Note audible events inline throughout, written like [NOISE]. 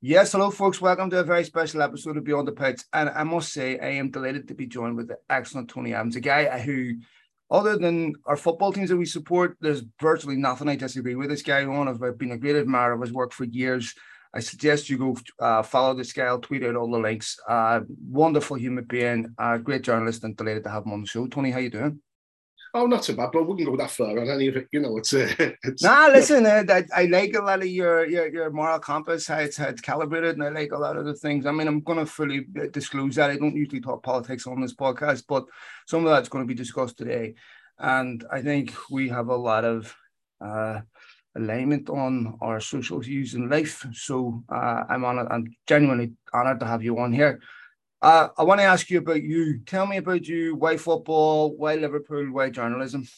Yes, hello, folks. Welcome to a very special episode of Beyond the Pitch. And I must say, I am delighted to be joined with the excellent Tony Evans, a guy who, other than our football teams that we support, there's virtually nothing I disagree with this guy on. I've been a great admirer of his work for years. I suggest you go uh, follow this guy. I'll tweet out all the links. Uh, wonderful human being, uh, great journalist, and delighted to have him on the show. Tony, how you doing? Oh, not so bad, but I wouldn't go that far on any of it. You know, it's. Uh, [LAUGHS] it's nah, listen, uh, I, I like a lot of your, your your moral compass, how it's, how it's calibrated, and I like a lot of the things. I mean, I'm going to fully uh, disclose that. I don't usually talk politics on this podcast, but some of that's going to be discussed today. And I think we have a lot of uh, alignment on our social views in life. So uh, I'm on it. I'm genuinely honored to have you on here. Uh, I want to ask you about you. Tell me about you. Why football? Why Liverpool? Why journalism?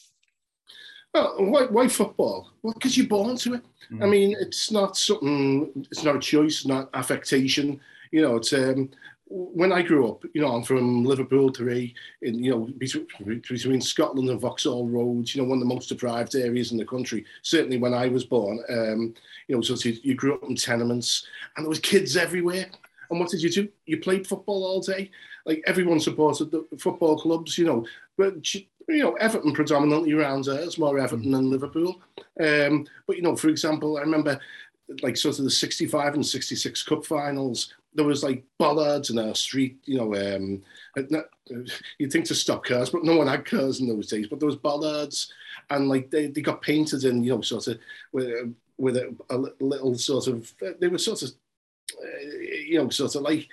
Well, why, why football? Well, because you're born to it. Mm. I mean, it's not something. It's not a choice. Not affectation. You know, it's um, when I grew up. You know, I'm from Liverpool, three. In you know, between, between Scotland and Vauxhall Roads. You know, one of the most deprived areas in the country. Certainly, when I was born. Um, you know, so you grew up in tenements, and there was kids everywhere. And what did you do? You played football all day. Like everyone supported the football clubs, you know. But you know, Everton predominantly around there. It's more Everton than Liverpool. Um, but you know, for example, I remember like sort of the 65 and 66 cup finals there was like bollards in our street you know um you'd think to stop cars but no one had cars in those days but there was bollards and like they, they got painted in you know sort of with, with a, a little sort of they were sort of you know, sort of like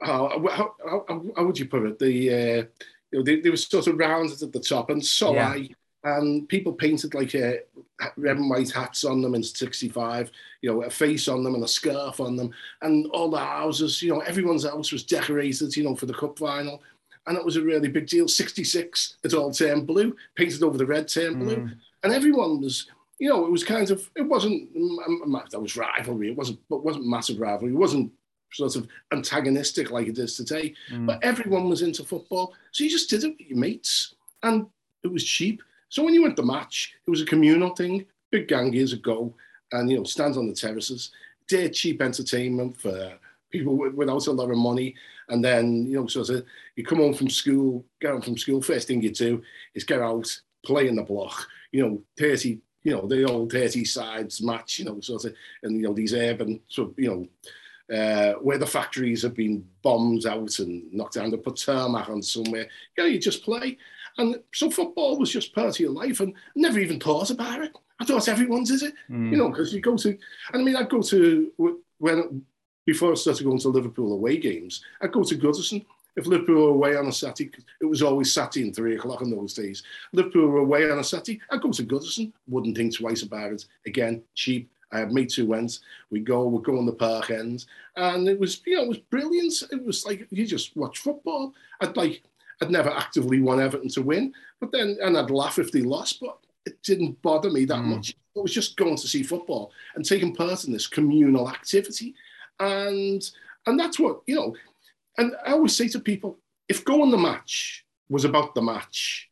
how, how, how, how would you put it? The uh, you know, they, they were sort of rounded at the top, and so yeah. I. And people painted like a uh, red and white hats on them in '65, you know, a face on them and a scarf on them, and all the houses, you know, everyone's house was decorated, you know, for the cup final, and it was a really big deal. '66, it all turned blue, painted over the red turned blue, mm. and everyone was you know, it was kind of, it wasn't, mm, mm, mm, that was rivalry. It wasn't, but wasn't massive rivalry. It wasn't sort of antagonistic like it is today. Mm. But everyone was into football. So you just did it with your mates and it was cheap. So when you went to match, it was a communal thing. Big gang years ago and, you know, stands on the terraces. Dead cheap entertainment for people without a lot of money. And then, you know, sort of, you come home from school, get home from school, first thing you do is get out, play in the block, you know, 30, you know, the old 30 sides match, you know, sort of, and, you know, these urban, sort of, you know, uh, where the factories have been bombed out and knocked down, to put tarmac on somewhere, you know, you just play. And so football was just part of your life and never even thought about it. I thought everyone did it, mm. you know, because you go to, and I mean, I'd go to, when, before I started going to Liverpool away games, I'd go to Goodison if Liverpool were away on a Saturday, it was always Saturday and three o'clock in those days. Liverpool were away on a Saturday, I'd go to Goodison, wouldn't think twice about it. Again, cheap. I had mates who went. We go, we go on the park end, and it was, you know, it was brilliant. It was like you just watch football. I'd like, I'd never actively want Everton to win, but then, and I'd laugh if they lost, but it didn't bother me that mm. much. It was just going to see football and taking part in this communal activity, and and that's what you know and I always say to people, if going the match was about the match,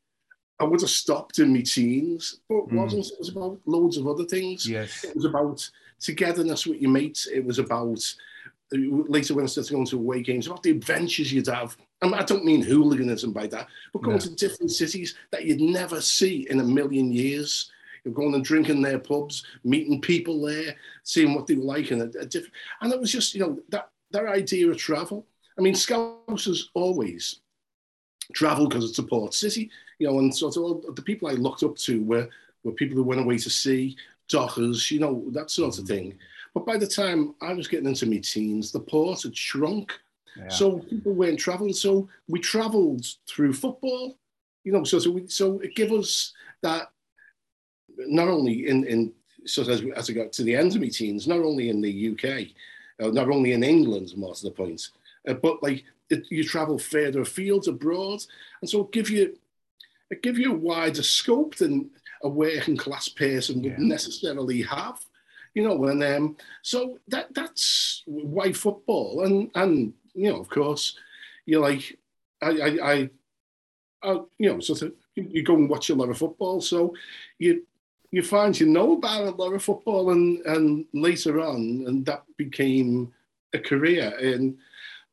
I would have stopped in my teens, but it mm. wasn't. It was about loads of other things. Yes. It was about togetherness with your mates. It was about later when I started going to away games, about the adventures you'd have. And I don't mean hooliganism by that, but going no. to different cities that you'd never see in a million years. You're going and drinking their pubs, meeting people there, seeing what they were like, and a, a different. And it was just, you know, that that idea of travel I mean, Scousers always travel because it's a port city, you know, and sort of the people I looked up to were, were people who went away to sea, dockers, you know, that sort of thing. But by the time I was getting into my teens, the port had shrunk. Yeah. So people weren't traveling. So we traveled through football, you know, so, so, we, so it gave us that not only in, in sort of as, as I got to the end of my teens, not only in the UK, uh, not only in England, most of the points, uh, but like it, you travel further afield abroad, and so it give you it give you a wider scope than a working class person would yeah. necessarily have. You know, and um, so that that's why football, and and you know, of course, you're like, I, I, I, I you know, sort of, you go and watch a lot of football, so you you find you know about a lot of football, and and later on, and that became a career, and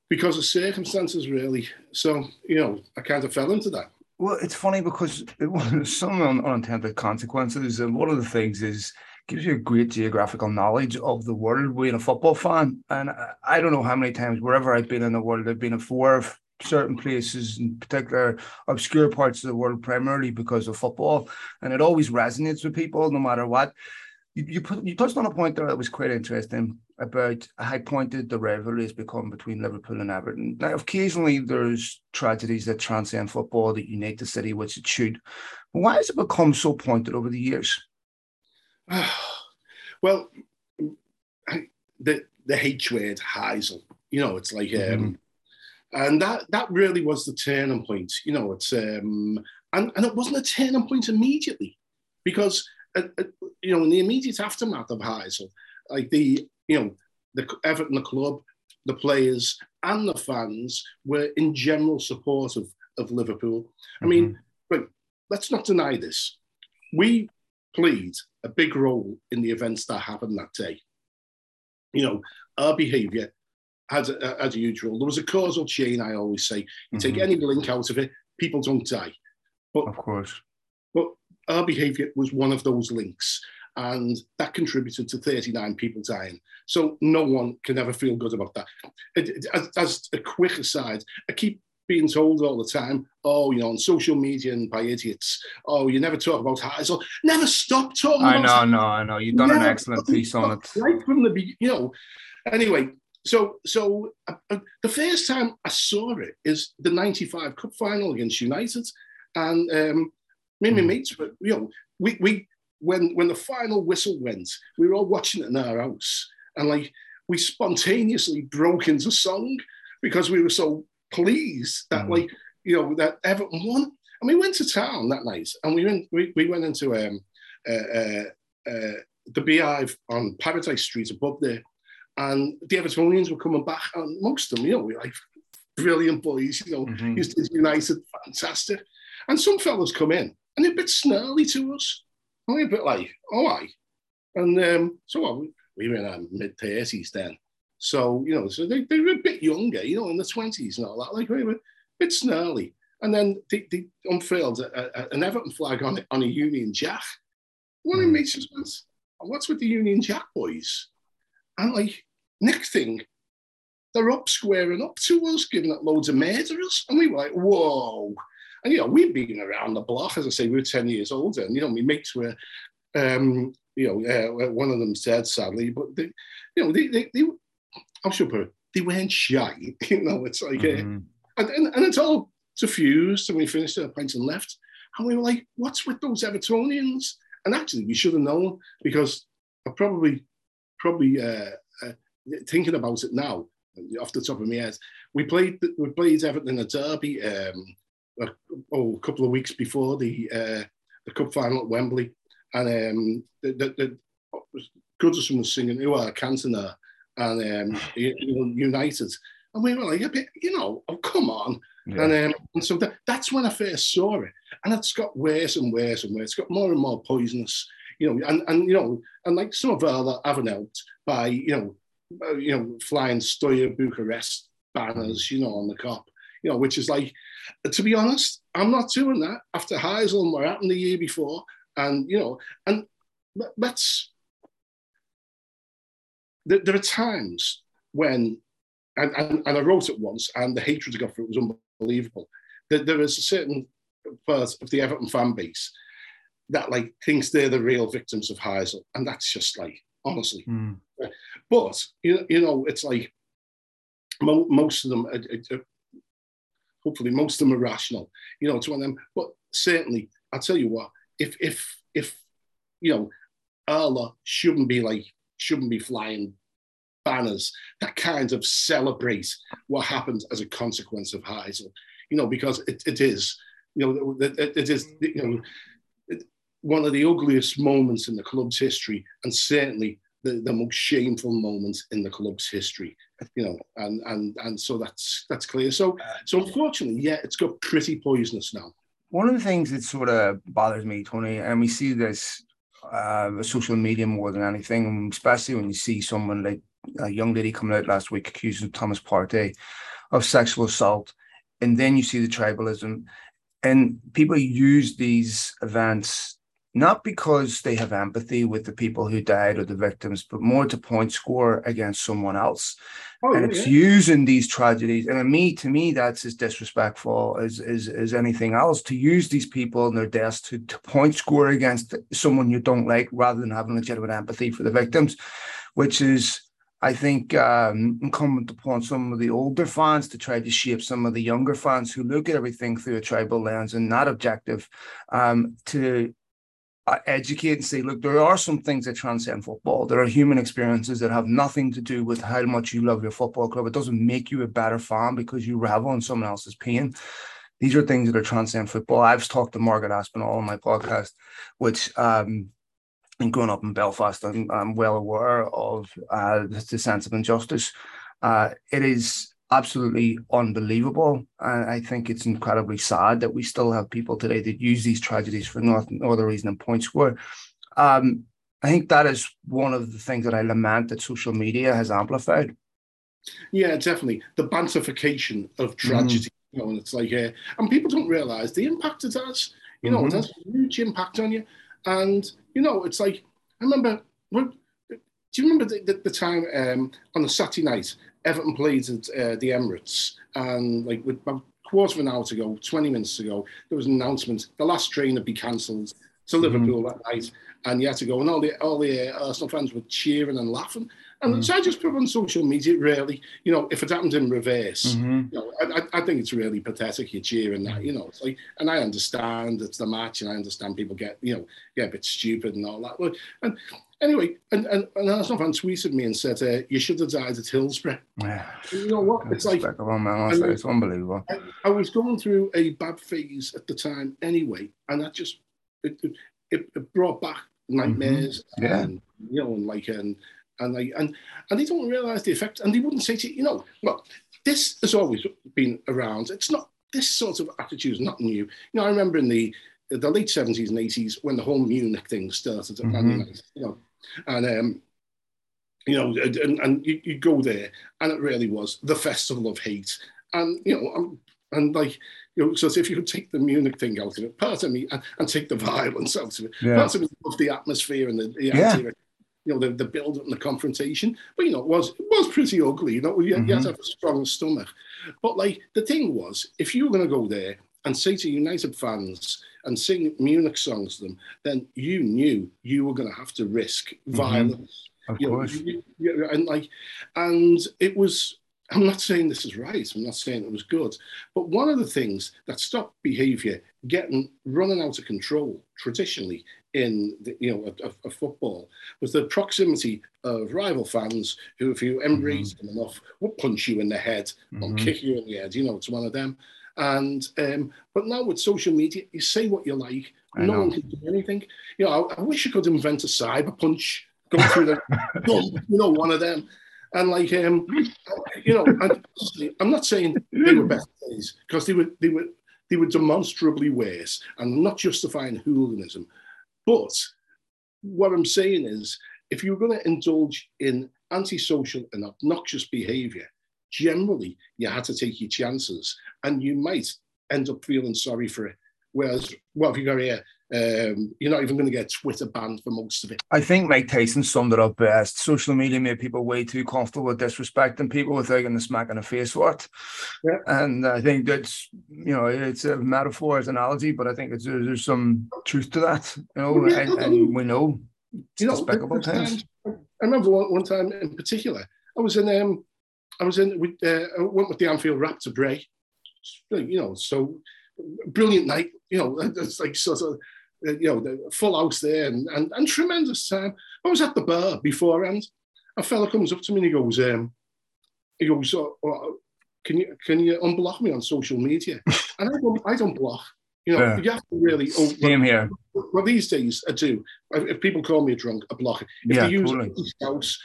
because of circumstances, really. So you know, I kind of fell into that. Well, it's funny because it was [LAUGHS] some unintended consequences, and one of the things is gives you a great geographical knowledge of the world being a football fan. And I don't know how many times wherever I've been in the world, I've been in four certain places, in particular obscure parts of the world, primarily because of football, and it always resonates with people no matter what. You, you put you touched on a point there that was quite interesting about how pointed the rivalry has become between Liverpool and Everton. Now, occasionally there's tragedies that transcend football that unite the city, which it should. But why has it become so pointed over the years? [SIGHS] well, the the H word, Heysel. You know, it's like, um, mm-hmm. and that that really was the turning point. You know, it's um, and and it wasn't a turning point immediately, because you know in the immediate aftermath of Heysel, like the you know the Everton the club, the players and the fans were in general support of, of Liverpool. Mm-hmm. I mean, mm-hmm. but let's not deny this. We played a big role in the events that happened that day. You know, our behaviour had a, a huge role. There was a causal chain, I always say. You mm-hmm. take any link out of it, people don't die. But, of course. But our behaviour was one of those links. And that contributed to 39 people dying. So no one can ever feel good about that. It, it, as, as a quick aside, I keep being told all the time, oh, you know, on social media and by idiots, oh, you never talk about Heysel. Never stop talking I know, no, I know. You've done never an excellent piece on it. Right from the beginning, you know. Anyway, so so uh, uh, the first time I saw it is the 95 Cup final against United. And um, me and my hmm. you know, we, we when when the final whistle went, we were all watching it in our house. And like we spontaneously broke into song because we were so pleased that mm. like you know that Everton won. And we went to town that night, and we went we, we went into um, uh, uh, uh, the Beehive on Paradise Street above there, and the Evertonians were coming back, and most of them, you know, we like brilliant boys, you know, mm-hmm. United, fantastic. And some fellas come in, and they're a bit snarly to us. And we're a bit like, oh, all right. And um, so well, we were in our mid 30s then. So, you know, so they, they were a bit younger, you know, in the 20s and all that, like, we were a bit snarly. And then they, they unfurled a, a, an Everton flag on, on a Union Jack. One of mm. me just what's with the Union Jack boys? And like, next thing, they're up squaring up to us, giving up loads of murderers. And we were like, whoa. And, you know, we'd been around the block, as I say, we were 10 years older. And, you know, my mates were, um, you know, uh, one of them said, sadly, but, they, you know, they, they, they, how should I put it? They weren't shy. [LAUGHS] You know, it's like, uh, mm-hmm. uh, and, and, and it's all suffused. And we finished our a pint and left. And we were like, what's with those Evertonians? And actually, we should have known because I probably, probably uh, uh, thinking about it now, off the top of my head, we played we played Everton in a derby um, a, oh, a couple of weeks before the uh, the cup final at Wembley, and um, the, the, the Goodison was singing "Ooh Aah Cantona," and um, United. And we were like, a bit, you know, oh, come on. Yeah. And, um, and so that, that's when I first saw it. And it's got worse and worse and worse. It's got more and more poisonous, you know, and, and you know, and like some of our haven't helped by, you know, uh, you know, flying Steaua Bucharest banners, you know, on the Kop, you know, which is like, to be honest, I'm not doing that after Heysel and what happened the year before. And, you know, and let's, there, there are times when, and, and, and, I wrote it once, and the hatred I got for it was unbelievable. That there is a certain part of the Everton fan base that like thinks they're the real victims of Heysel, and that's just like honestly. Mm. But you, you know, it's like mo- most of them, are, hopefully, most of them are rational. You know, it's one of them. But certainly, I'll tell you what, if if if you know, Allah shouldn't be like shouldn't be flying banners that kind of celebrate what happened as a consequence of Heysel. you know, because it, it is, you know, it, it is, you know, one of the ugliest moments in the club's history, and certainly the, the most shameful moment in the club's history, you know, and and and so that's that's clear. So so unfortunately, yeah, it's got pretty poisonous now. One of the things that sort of bothers me, Tony, and we see this uh, social media more than anything, especially when you see someone like a young lady coming out last week accusing Thomas Partey of sexual assault, and then you see the tribalism, and people use these events not because they have empathy with the people who died or the victims, but more to point score against someone else. Oh, and yeah. it's using these tragedies, and me, to me, that's as disrespectful as, as, as anything else to use these people and their deaths to, to point score against someone you don't like rather than having legitimate empathy for the victims, which is I think um, incumbent upon some of the older fans to try to shape some of the younger fans who look at everything through a tribal lens and not objective um, to educate and say, look, there are some things that transcend football. There are human experiences that have nothing to do with how much you love your football club. It doesn't make you a better fan because you revel in someone else's pain. These are things that are transcend football. I've talked to Margaret Aspinall on my podcast, which um, and growing up in Belfast, I'm, I'm well aware of uh, the sense of injustice. Uh, it is absolutely unbelievable. And I think it's incredibly sad that we still have people today that use these tragedies for no, no other reason than point score. Um, I think that is one of the things that I lament that social media has amplified. Yeah, definitely. The bantification of mm-hmm. tragedy. Mm. You know, and it's like, uh, and people don't realize the impact it has. You know, mm-hmm. it has a huge impact on you. And, you know, it's like, I remember, do you remember the, the, the time um, on the Saturday night Everton played at uh, the Emirates, and like with about a quarter of an hour to go, 20 minutes ago, there was an announcement the last train had been cancelled to mm-hmm. Liverpool mm-hmm. that night, and you had to go, and all the all the uh, Arsenal fans were cheering and laughing. And mm-hmm. so I just put on social media, really, you know, if it happened in reverse, mm-hmm. you know, I, I, think it's really pathetic. You're cheering that, you know, it's like, and I understand it's the match, and I understand people get, you know, get a bit stupid and all that. And Anyway, and, and, and Arsenal fan tweeted me and said, uh, you should have died at Hillsborough. Yeah. You know what? It's like, man, it's unbelievable. I, I, was going through a bad phase at the time anyway, and that just, it, it, it brought back nightmares. Mm-hmm. Yeah. And, you know, and like, and, and like, and, and they don't realize the effect, and they wouldn't say to you, you know, well, this has always been around. It's not, this sort of attitude is not new. You know, I remember in the, the late 70s and 80s when the whole Munich thing started mm-hmm. United, you know, and um, you know, and, and you, you go there, and it really was the festival of hate, and you know, and, and like you know, so if you could take the Munich thing out of it, part of me, and, and take the [LAUGHS] violence out of it, yeah. part of me loved the atmosphere and the, the yeah. idea, you know, the, the build up and the confrontation. But you know, it was it was pretty ugly. You know, you, mm-hmm. you had to have a strong stomach. But like the thing was, if you were going to go there and say to United fans, and sing Munich songs to them, then you knew you were going to have to risk mm-hmm. violence. Of you course. Know, you, you, and like, and it was. I'm not saying this is right. I'm not saying it was good, but one of the things that stopped behaviour getting running out of control traditionally in the, you know a, a, football was the proximity of rival fans who, if you embrace mm-hmm. them enough, would punch you in the head mm-hmm. or kick you in the head. You know, it's one of them. And um, but now with social media, you say what you like. I no know. one can do anything. You know, I, I, wish I could invent a cyber punch, go through the [LAUGHS] you know, one of them. And like um, you know, and I'm not saying they were better days because they were they were they were demonstrably worse. And I'm not justifying hooliganism, but what I'm saying is, if you're going to indulge in antisocial and obnoxious behaviour, generally you had to take your chances and you might end up feeling sorry for it. Whereas, what have you got here, um, you're not even going to get Twitter banned for most of it. I think Mike Tyson summed it up best. Social media made people way too comfortable with disrespecting people without getting a smack in the face for it. Yeah. And I think that's, you know, it's a metaphor, it's an analogy, but I think it's, there's some truth to that, you know, yeah, and, and, we know it's you know, despicable times. I remember one, one time in particular, I was in um, I was in with uh, I went with the Anfield Wrap to Bray. You know, so brilliant night. You know, [LAUGHS] it's like sort of you know the full house there and, and and tremendous time. I was at the bar beforehand. A fella comes up to me and he goes, um, he goes, oh, oh, can you can you unblock me on social media? [LAUGHS] And I don't I don't block. You know, yeah. you have to really. Oh, Same here. Well, these days I do. If people call me a drunk, I block it. If yeah, they use totally. anti-Scouse,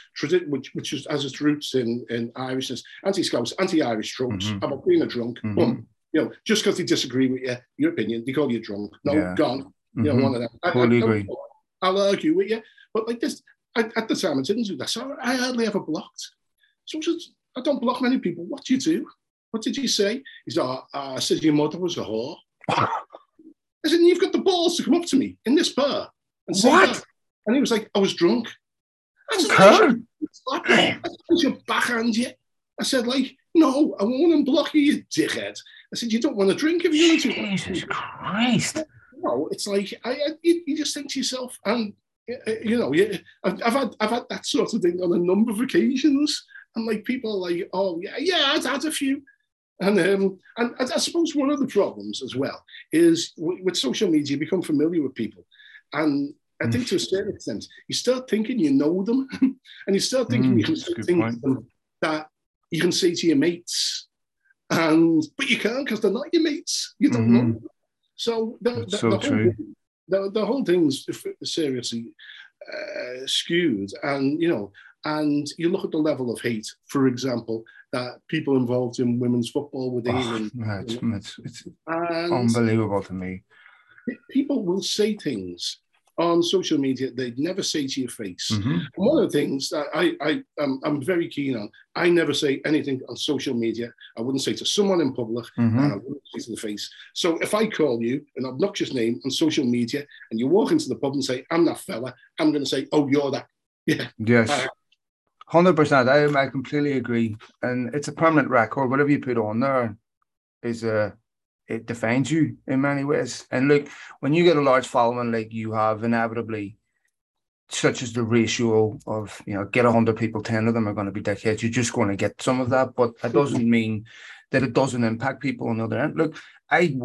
which which is, has its roots in in Irishness, anti-Scouse, anti-Irish tropes mm-hmm. about being a drunk. Mm-hmm. Boom. You know, just because they disagree with you, your opinion, they call you drunk. No, yeah. gone. You know, mm-hmm. one of them. I, totally I, agree. I'll argue with you. But like this, I, at the time, I didn't do that. So I hardly ever blocked. So I, just, I don't block many people. What do you do? What did you say? He said, oh, I said your mother was a whore. [LAUGHS] I said, you've got the balls to come up to me in this bar and say What? that. And he was like, I was drunk. I said, Okay. I said, "I backhand you. I said, like, no, I won't unblock you, you dickhead. I said, you don't want to drink if you want to. Jesus Christ. No, it's like I, I you, just think to yourself, and uh, you know, yeah, I've, I've had I've had that sort of thing on a number of occasions, and like people are like, oh yeah, yeah, I've had a few, and um, and I, suppose one of the problems as well is with, social media, you become familiar with people, and I think to a certain extent, you start thinking you know them, [LAUGHS] and you start thinking Mm, you can say things that you can say to your mates, and but you can't because they're not your mates. You don't know. Mhm. them. So the, the, so the whole the, the whole thing's seriously uh, skewed, and you know, and you look at the level of hate, for example, that people involved in women's football with Oh, England, it's, it's, it's unbelievable to me. people will say things on social media they'd never say to your face. Mhm. One of the things that I, I am I'm very keen on, I never say anything on social media. I wouldn't say to someone in public, Mhm. and I wouldn't say to the face. So if I call you an obnoxious name on social media and you walk into the pub and say, I'm that fella, I'm going to say, oh, you're that. [LAUGHS] Yeah. Yes. Uh, Hundred percent. I I completely agree. And it's a permanent record. Whatever you put on there is a it defines you in many ways. And look, when you get a large following like you have, inevitably, such as the ratio of you know, get a hundred people, ten of them are going to be dickheads. You're just going to get some of that, but that doesn't mean that it doesn't impact people on the other end. Look, I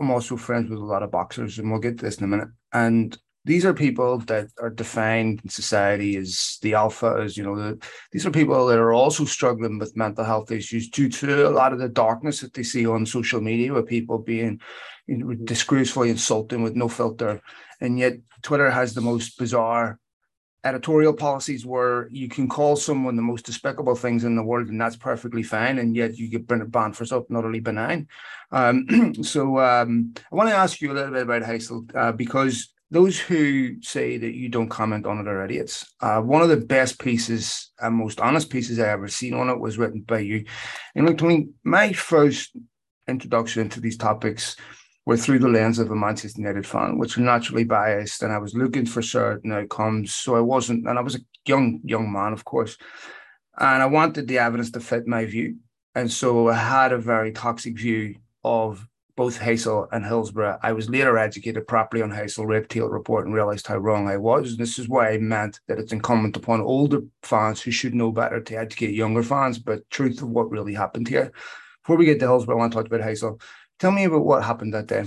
am also friends with a lot of boxers, and we'll get to this in a minute. And these are people that are defined in society as the alphas, you know, the, these are people that are also struggling with mental health issues due to a lot of the darkness that they see on social media with people being you know, disgracefully insulting with no filter. And yet Twitter has the most bizarre editorial policies where you can call someone the most despicable things in the world and that's perfectly fine. And yet you get banned for something utterly benign. Um, [CLEARS THROAT] so um, i want to ask you a little bit about Heysel, uh, because those who say that you don't comment on it are idiots. Uh, one of the best pieces and most honest pieces I ever seen on it was written by you. And look, Tony, my first introduction to these topics were through the lens of a Manchester United fan, which are naturally biased, and I was looking for certain outcomes. So I wasn't, and I was a young young man, of course, and I wanted the evidence to fit my view, and so I had a very toxic view of both Heysel and Hillsborough. I was later educated properly on Heysel Red Tail Report and realized how wrong I was. This is why I meant that it's incumbent upon older fans who should know better to educate younger fans, but truth of what really happened here. Before we get to Hillsborough, I want to talk about Heysel. Tell me about what happened that day.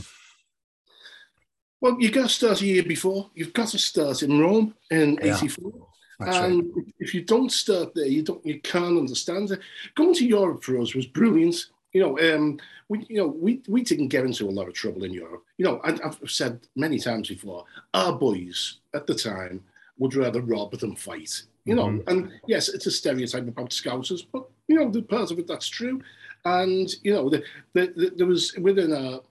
Well, you got to start a year before. You've got to start in Rome in Yeah. '84. That's right. and if you don't start there, you don't, you can't understand it. Going to Europe for us was brilliant. You know, um, we, you know, we, we didn't get into a lot of trouble in Europe. You know, I, I've said many times before, our boys at the time would rather rob than fight. You know, Mhm. and yes, it's a stereotype about Scousers, but you know, the part of it that's true. And you know, the, the, the, there was within a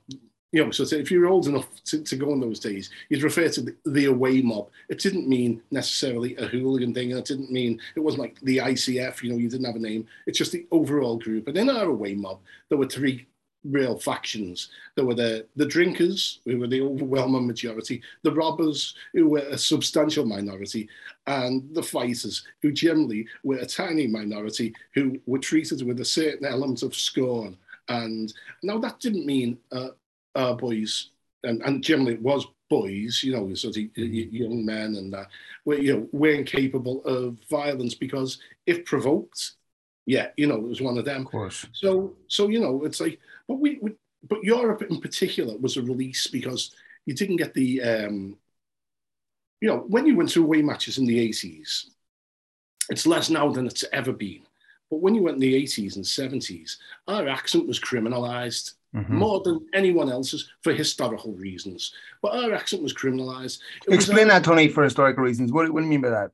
you know, so if you're old enough to, to go in those days, you'd refer to the, the away mob. It didn't mean necessarily a hooligan thing, and it didn't mean it wasn't like the ICF. You know, you didn't have a name. It's just the overall group. And in our away mob, there were three real factions. There were the the drinkers, who were the overwhelming majority, the robbers, who were a substantial minority, and the fighters, who generally were a tiny minority, who were treated with a certain element of scorn. And now that didn't mean uh, our boys, and, and generally it was boys, you know, sort of y- young men and that, were, you know, weren't capable of violence because if provoked, yeah, you know, it was one of them. Of course. So, so you know, it's like, but we, we but Europe in particular was a release because you didn't get the, um, you know, when you went to away matches in the 80s, it's less now than it's ever been. But when you went in the 80s and 70s, our accent was criminalized Mhm. more than anyone else's for historical reasons. But our accent was criminalised. It was Explain that, Tony, for historical reasons. What, what do you mean by that?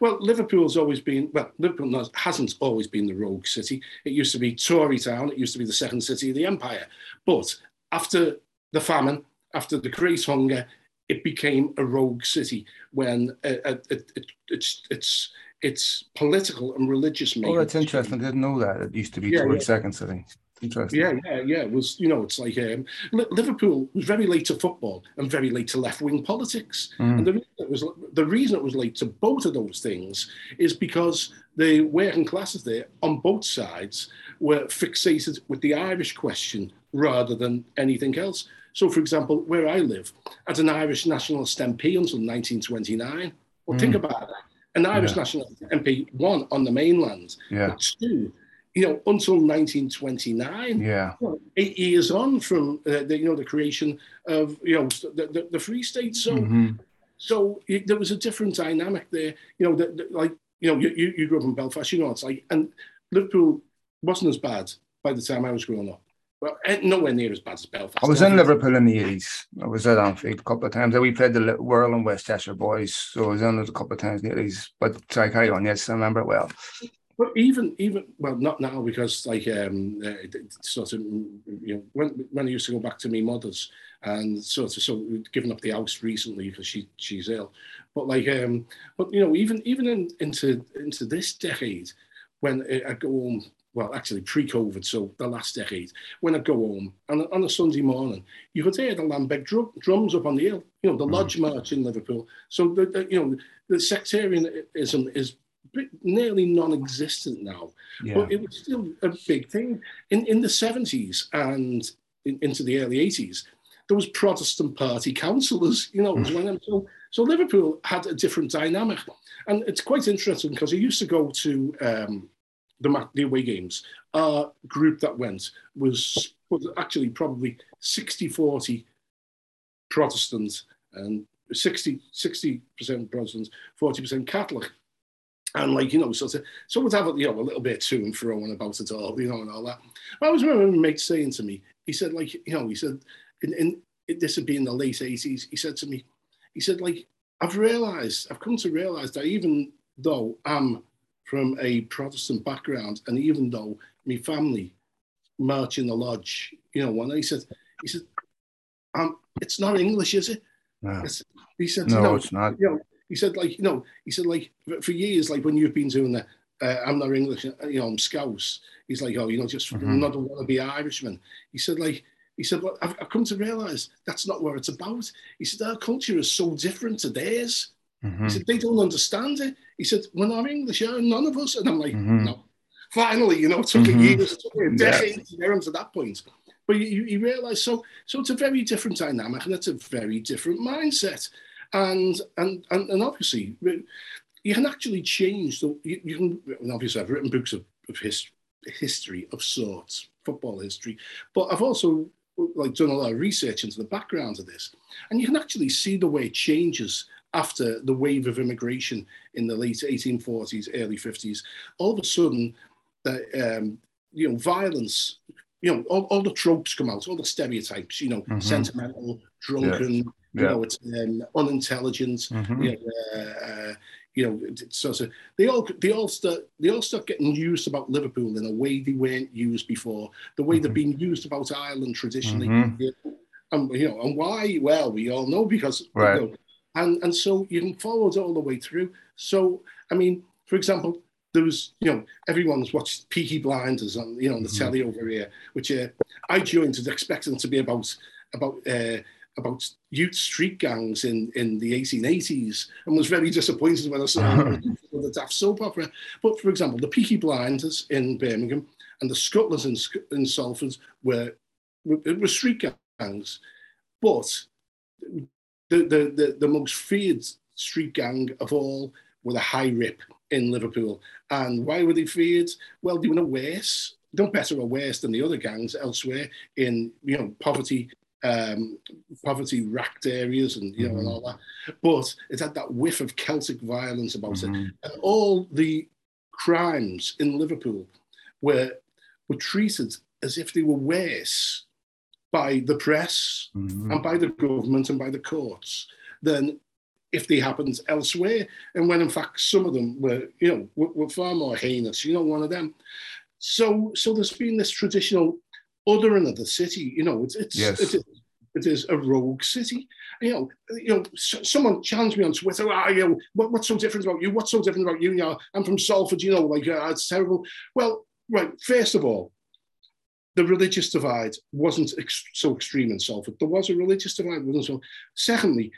Well, Liverpool's always been, well, Liverpool has- hasn't always been the rogue city. It used to be Tory town. It used to be the second city of the empire. But after the famine, after the Great Hunger, it became a rogue city when uh, uh, it, it, it's it's it's political and religious. Oh, that's interesting. I didn't know that. It used to be yeah, yeah. second city. Interesting. Yeah, yeah, yeah. It was you know, it's like um, Liverpool was very late to football and very late to left wing politics. Mm. And the reason it was the reason it was late to both of those things is because the working classes there on both sides were fixated with the Irish question rather than anything else. So, for example, where I live, as an Irish national MP until 1929. Well, mm. think about that. An Irish yeah. nationalist MP, one on the mainland, yeah. two you know, until 1929. Yeah. You know, eight years on from uh, the, you know, the creation of, you know, the, the, the Free State. So, mm-hmm. so it, there was a different dynamic there. You know, the, the, like, you know, you, you grew up in Belfast, you know, it's like, and Liverpool wasn't as bad by the time I was growing up. Well, eh, nowhere near as bad as Belfast. I was in Liverpool in the 80s. I was at Anfield a couple of times. And we played the Wirral and West Cheshire boys, so I was in it a couple of times in the 80s. But sorry, carry on. Yes, I remember it well. But even even well, not now because like um, uh, sort of you know when when I used to go back to my mother's and sort of so given up the house recently because she she's ill, but like um, but you know even even in, into into this decade when I go home well, actually pre-COVID, so the last decade, when I go home and on a Sunday morning, you could hear the Lambeg drum, drums up on the hill, you know, the mm. Lodge March in Liverpool. So, the, the, you know, the sectarianism is nearly non-existent now, yeah. but it was still a big thing in in the seventies and in, into the early eighties. There was Protestant party councillors, you know, mm. so so Liverpool had a different dynamic, and it's quite interesting because I used to go to um, the the away games. Our group that went was was actually probably 60-40 Protestants and 60 percent Protestants, forty percent Catholic and like you know, so to, so would have you know a little bit to and fro and about it all, you know, and all that. I was remember my mate saying to me, he said like you know, he said, in, in this would be in the late eighties. He said to me, he said like I've realised, I've come to realise that even though I'm from a Protestant background, and even though my family march in the lodge, you know, one he said, he said, um, it's not English, is it? No. he said, no, no, it's not. You know, he said, like, you know, he said, like, for years, like, when you've been doing the, uh, I'm not English, uh, you know, I'm Scouse. He's like, oh, you know, just mm-hmm. not want to be Irishman. He said, like, he said, well, I've, I've, come to realize that's not what it's about. He said, our culture is so different to theirs. Mm-hmm. He said, they don't understand it. He said, when I'm English, yeah, none of us. And I'm like, mm-hmm. no. Finally, you know, it took mm-hmm. a year, it took a decade yeah. to get to that point. But you, you realize, so, so it's a very different dynamic and it's a very different mindset and and and, and obviously you can actually change the you, you can obviously I've written books of, of history history of sorts football history but I've also like done a lot of research into the background of this. And you can actually see the way it changes after the wave of immigration in the late 1840s early 50s all of a sudden the um, you know violence you know all, all the tropes come out all the stereotypes you know mm-hmm. sentimental drunken you know, it's um, unintelligent. Mm-hmm. You know, uh, you know, so, so they all they all start they all start getting used about Liverpool in a way they weren't used before. The way mm-hmm. they've been used about Ireland traditionally, mm-hmm. and you know, and why? Well, we all know because right. You know, and and so you can follow it all the way through. So I mean, for example, there was, you know, everyone's watched Peaky Blinders on, you know, on the mm-hmm. telly over here, which uh, I joined expecting to be about about uh, about youth street gangs in, in the 1880s and was very disappointed when I saw [LAUGHS] the Daft soap opera. But for example, the Peaky Blinders in Birmingham and the Scutlers in, in Salford were, were, were street gangs. But the, the, the, the most feared street gang of all were the High Rip in Liverpool. And why were they feared? Well, they were no worse, no better or worse than the other gangs elsewhere in you know poverty um, poverty racked areas and you know mm-hmm. and all that. But it had that whiff of Celtic violence about mm-hmm. it, and all the crimes in Liverpool were were treated as if they were worse by the press mm-hmm. and by the government and by the courts than if they happened elsewhere. And when in fact some of them were, you know, were, were far more heinous. You know, one of them. So, so there's been this traditional othering of the city. You know, it's it's, yes. it's it is a rogue city. You know, you know, someone challenged me on Twitter. Ah, you know, what, what's so different about you? What's so different about you? You know, I'm from Salford. You know, like uh, it's terrible. Well, right. First of all, the religious divide wasn't ex- so extreme in Salford. There was a religious divide, wasn't so. Secondly,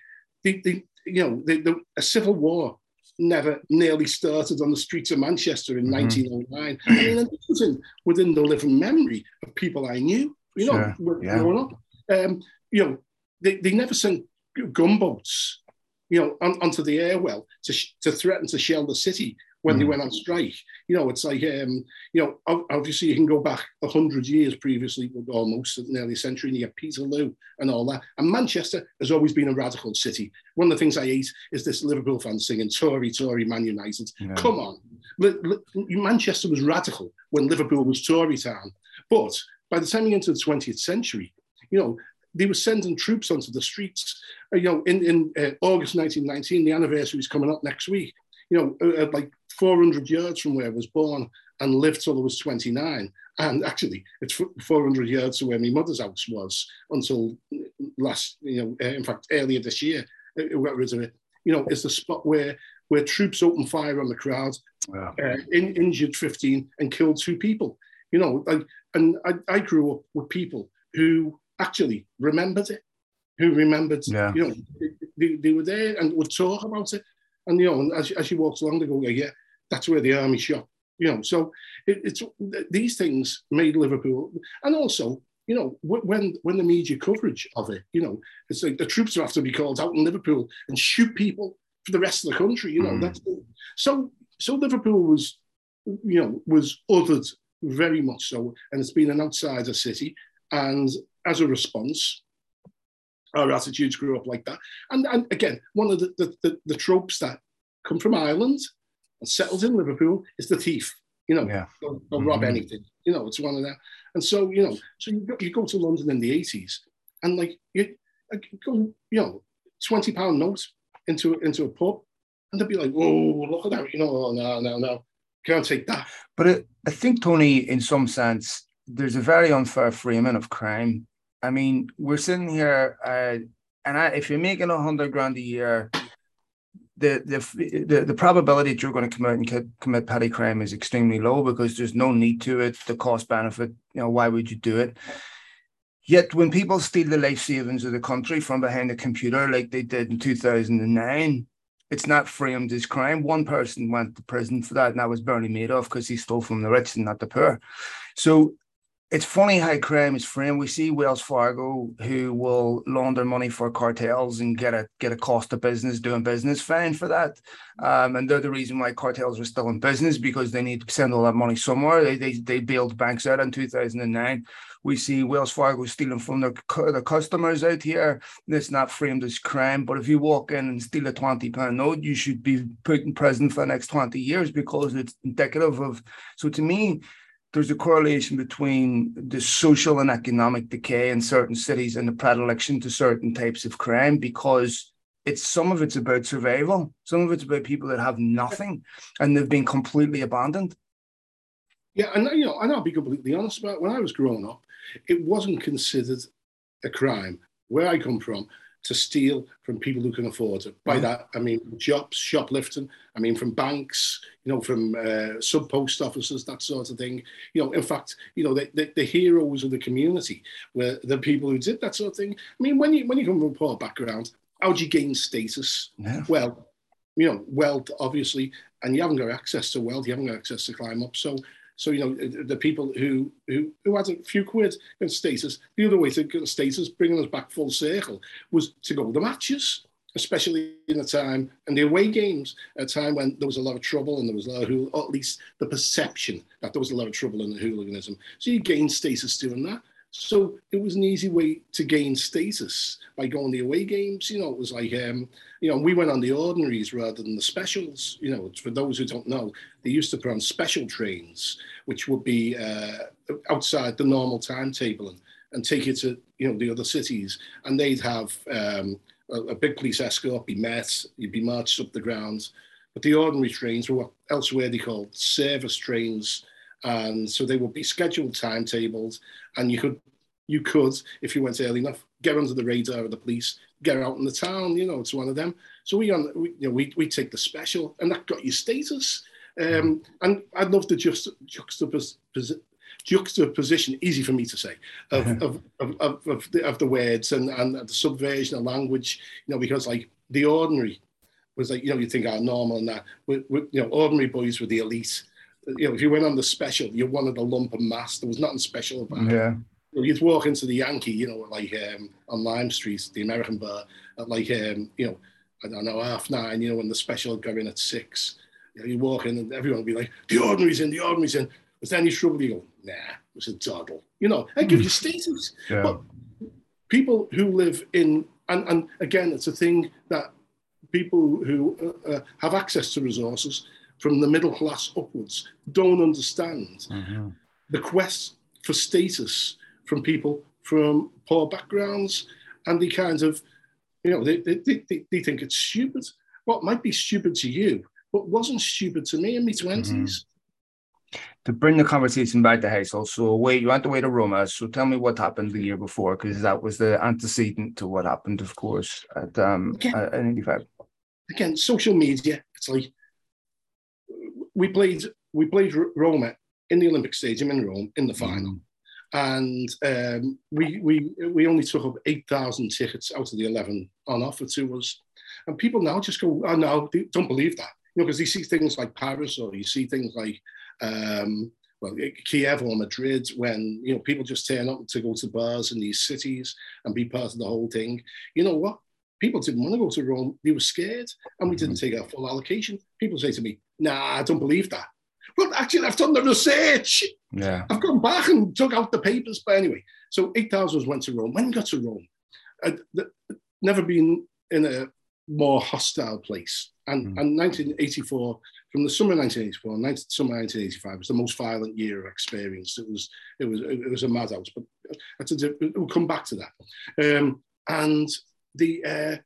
the, the you know the, the, a civil war never nearly started on the streets of Manchester in mm-hmm. 1909. I mean, it was in, within the living memory of people I knew. You know, sure. yeah. growing up. Um, you know, they, they never sent gunboats, you know, on, onto the airwell to, to threaten to shell the city when mm. they went on strike. You know, it's like, um, you know, obviously you can go back 100 years previously, almost nearly a century, and you have Peterloo and all that. And Manchester has always been a radical city. One of the things I hate is this Liverpool fan singing Tory, Tory, Man United. Yeah. Come on. Manchester was radical when Liverpool was Tory town. But by the time you get into the 20th century, you know, they were sending troops onto the streets. Uh, you know, in, in uh, August 1919, the anniversary is coming up next week. You know, uh, uh like 400 yards from where I was born and lived till I was 29. And actually, it's 400 yards to where my mother's house was until last, you know, uh, in fact, earlier this year, it got rid of it. You know, it's the spot where where troops opened fire on the crowd, wow. uh, in, injured 15 and killed two people. You know, like, and I, I grew up with people who actually remembered it, who remembered, yeah. you know, they, they, were there and would talk about it. And, you know, as, as she walks along, they go, yeah, that's where the army shot. You know, so it, it's these things made Liverpool, and also, you know, when when the media coverage of it, you know, it's like the troops have to be called out in Liverpool and shoot people for the rest of the country. You know, mm. that's so. So Liverpool was, you know, was othered very much so, and it's been an outsider city. And as a response, our attitudes grew up like that. And, and again, one of the, the, the, the tropes that come from Ireland and settled in Liverpool is the thief. You know, yeah. they'll, they'll mm-hmm. rob anything. You know, it's one of them. And so, you know, so you go, you go to London in the 80s and like you go, you know, 20 pound note into, into a pub and they'll be like, whoa, look at that. You know, oh, no, no, no, can't take that. But it, I think, Tony, in some sense, there's a very unfair framing of crime. I mean, we're sitting here, uh, and I, if you're making a hundred grand a year, the, the the the probability that you're going to commit and commit petty crime is extremely low because there's no need to it. The cost benefit, you know, why would you do it? Yet when people steal the life savings of the country from behind a computer like they did in 2009, it's not framed as crime. One person went to prison for that, and that was Bernie Madoff because he stole from the rich and not the poor. So it's funny how crime is framed. We see Wells Fargo who will launder money for cartels and get a get a cost of business doing business fine for that. Um, and they're the reason why cartels are still in business because they need to send all that money somewhere. They they, they bailed banks out in 2009. We see Wells Fargo stealing from their, their customers out here. It's not framed as crime, but if you walk in and steal a 20 pound note, you should be put in prison for the next 20 years because it's indicative of. So to me, there's a correlation between the social and economic decay in certain cities and the predilection to certain types of crime because it's some of it's about survival some of it's about people that have nothing and they've been completely abandoned yeah and you know and i'll be completely honest about it. when i was growing up it wasn't considered a crime where i come from to steal from people who can afford it. By mm. that, I mean jobs, shoplifting. I mean from banks, you know, from uh, sub post offices, that sort of thing. You know, in fact, you know, the, the, the, heroes of the community were the people who did that sort of thing. I mean, when you when you come from a poor background, how do you gain status? Well, you know, wealth obviously, and you haven't got access to wealth, you haven't got access to climb up. So so you know uh, uh, the people who who who had a few quid in status. The other way to get status, bringing us back full circle, was to go to the matches, especially in the time and the away games, a time when there was a lot of trouble and there was a lot of or at least the perception that there was a lot of trouble in the hooliganism. So you gain status doing that. So it was an easy way to gain status by going the away games. You know, it was like, um, you know, we went on the ordinaries rather than the specials. You know, for those who don't know, they used to put on special trains, which would be uh, outside the normal timetable and, and take you to, you know, the other cities. And they'd have um, a, a, big police escort, be met, you'd be marched up the grounds. But the ordinary trains were what elsewhere they called service trains and so they would be scheduled timetables, and you could you could if you went early enough get under the radar of the police, get out in the town. You know, it's one of them. So we on, we, you know, we we take the special, and that got you status. Um, and I'd love to just juxtapose, juxtaposition, easy for me to say, [LAUGHS] of, of, of, of, the, of the words and, and the subversion of language, you know, because like the ordinary was like, you know, you think are oh, normal and that, with, you know, ordinary boys were the elite. You know, if you went on the special, you wanted a lump of mass. There was nothing special about yeah. it. You'd walk into the Yankee, you know, like um, on Lime Street, the American bar, at like, um, you know, I don't know, half nine, you know, when the special got in at six. You, know, you walk in and everyone would be like, the ordinary's in, the ordinary's in. But then you trouble, you go, nah, it's a doddle. You know, I give you status. Yeah. But people who live in, and, and again, it's a thing that people who uh, uh, have access to resources from the middle class upwards don't understand mm-hmm. the quest for status from people from poor backgrounds and the kind of you know they, they, they, they think it's stupid what might be stupid to you but wasn't stupid to me in my 20s mm-hmm to bring the conversation back to Heysel, so wait, you went away to Roma. So tell me what happened the year before, because that was the antecedent to what happened, of course, at um again, at 85. Again, social media. It's like we played we played Roma in the Olympic Stadium in Rome in the final. Mm. And um, we we we only took up eight thousand tickets out of the eleven on offer to us, and people now just go, "Oh no, don't believe that," you know, because you see things like Paris or you see things like um, well, Kiev or Madrid, when you know people just turn up to go to bars in these cities and be part of the whole thing. You know what? People didn't want to go to Rome; they were scared, and we didn't take our full allocation. People say to me, "Nah, I don't believe that." Well, actually, I've done the research. Yeah, I've gone back and took out the papers. But anyway, so eight thousand went to Rome. When we got to Rome, I'd never been in a more hostile place. And, mm. and 1984 from the summer 1984 19, summer 1985 was the most violent year of experience. It was it was it was a madhouse, but we'll come back to that. Um, and the uh,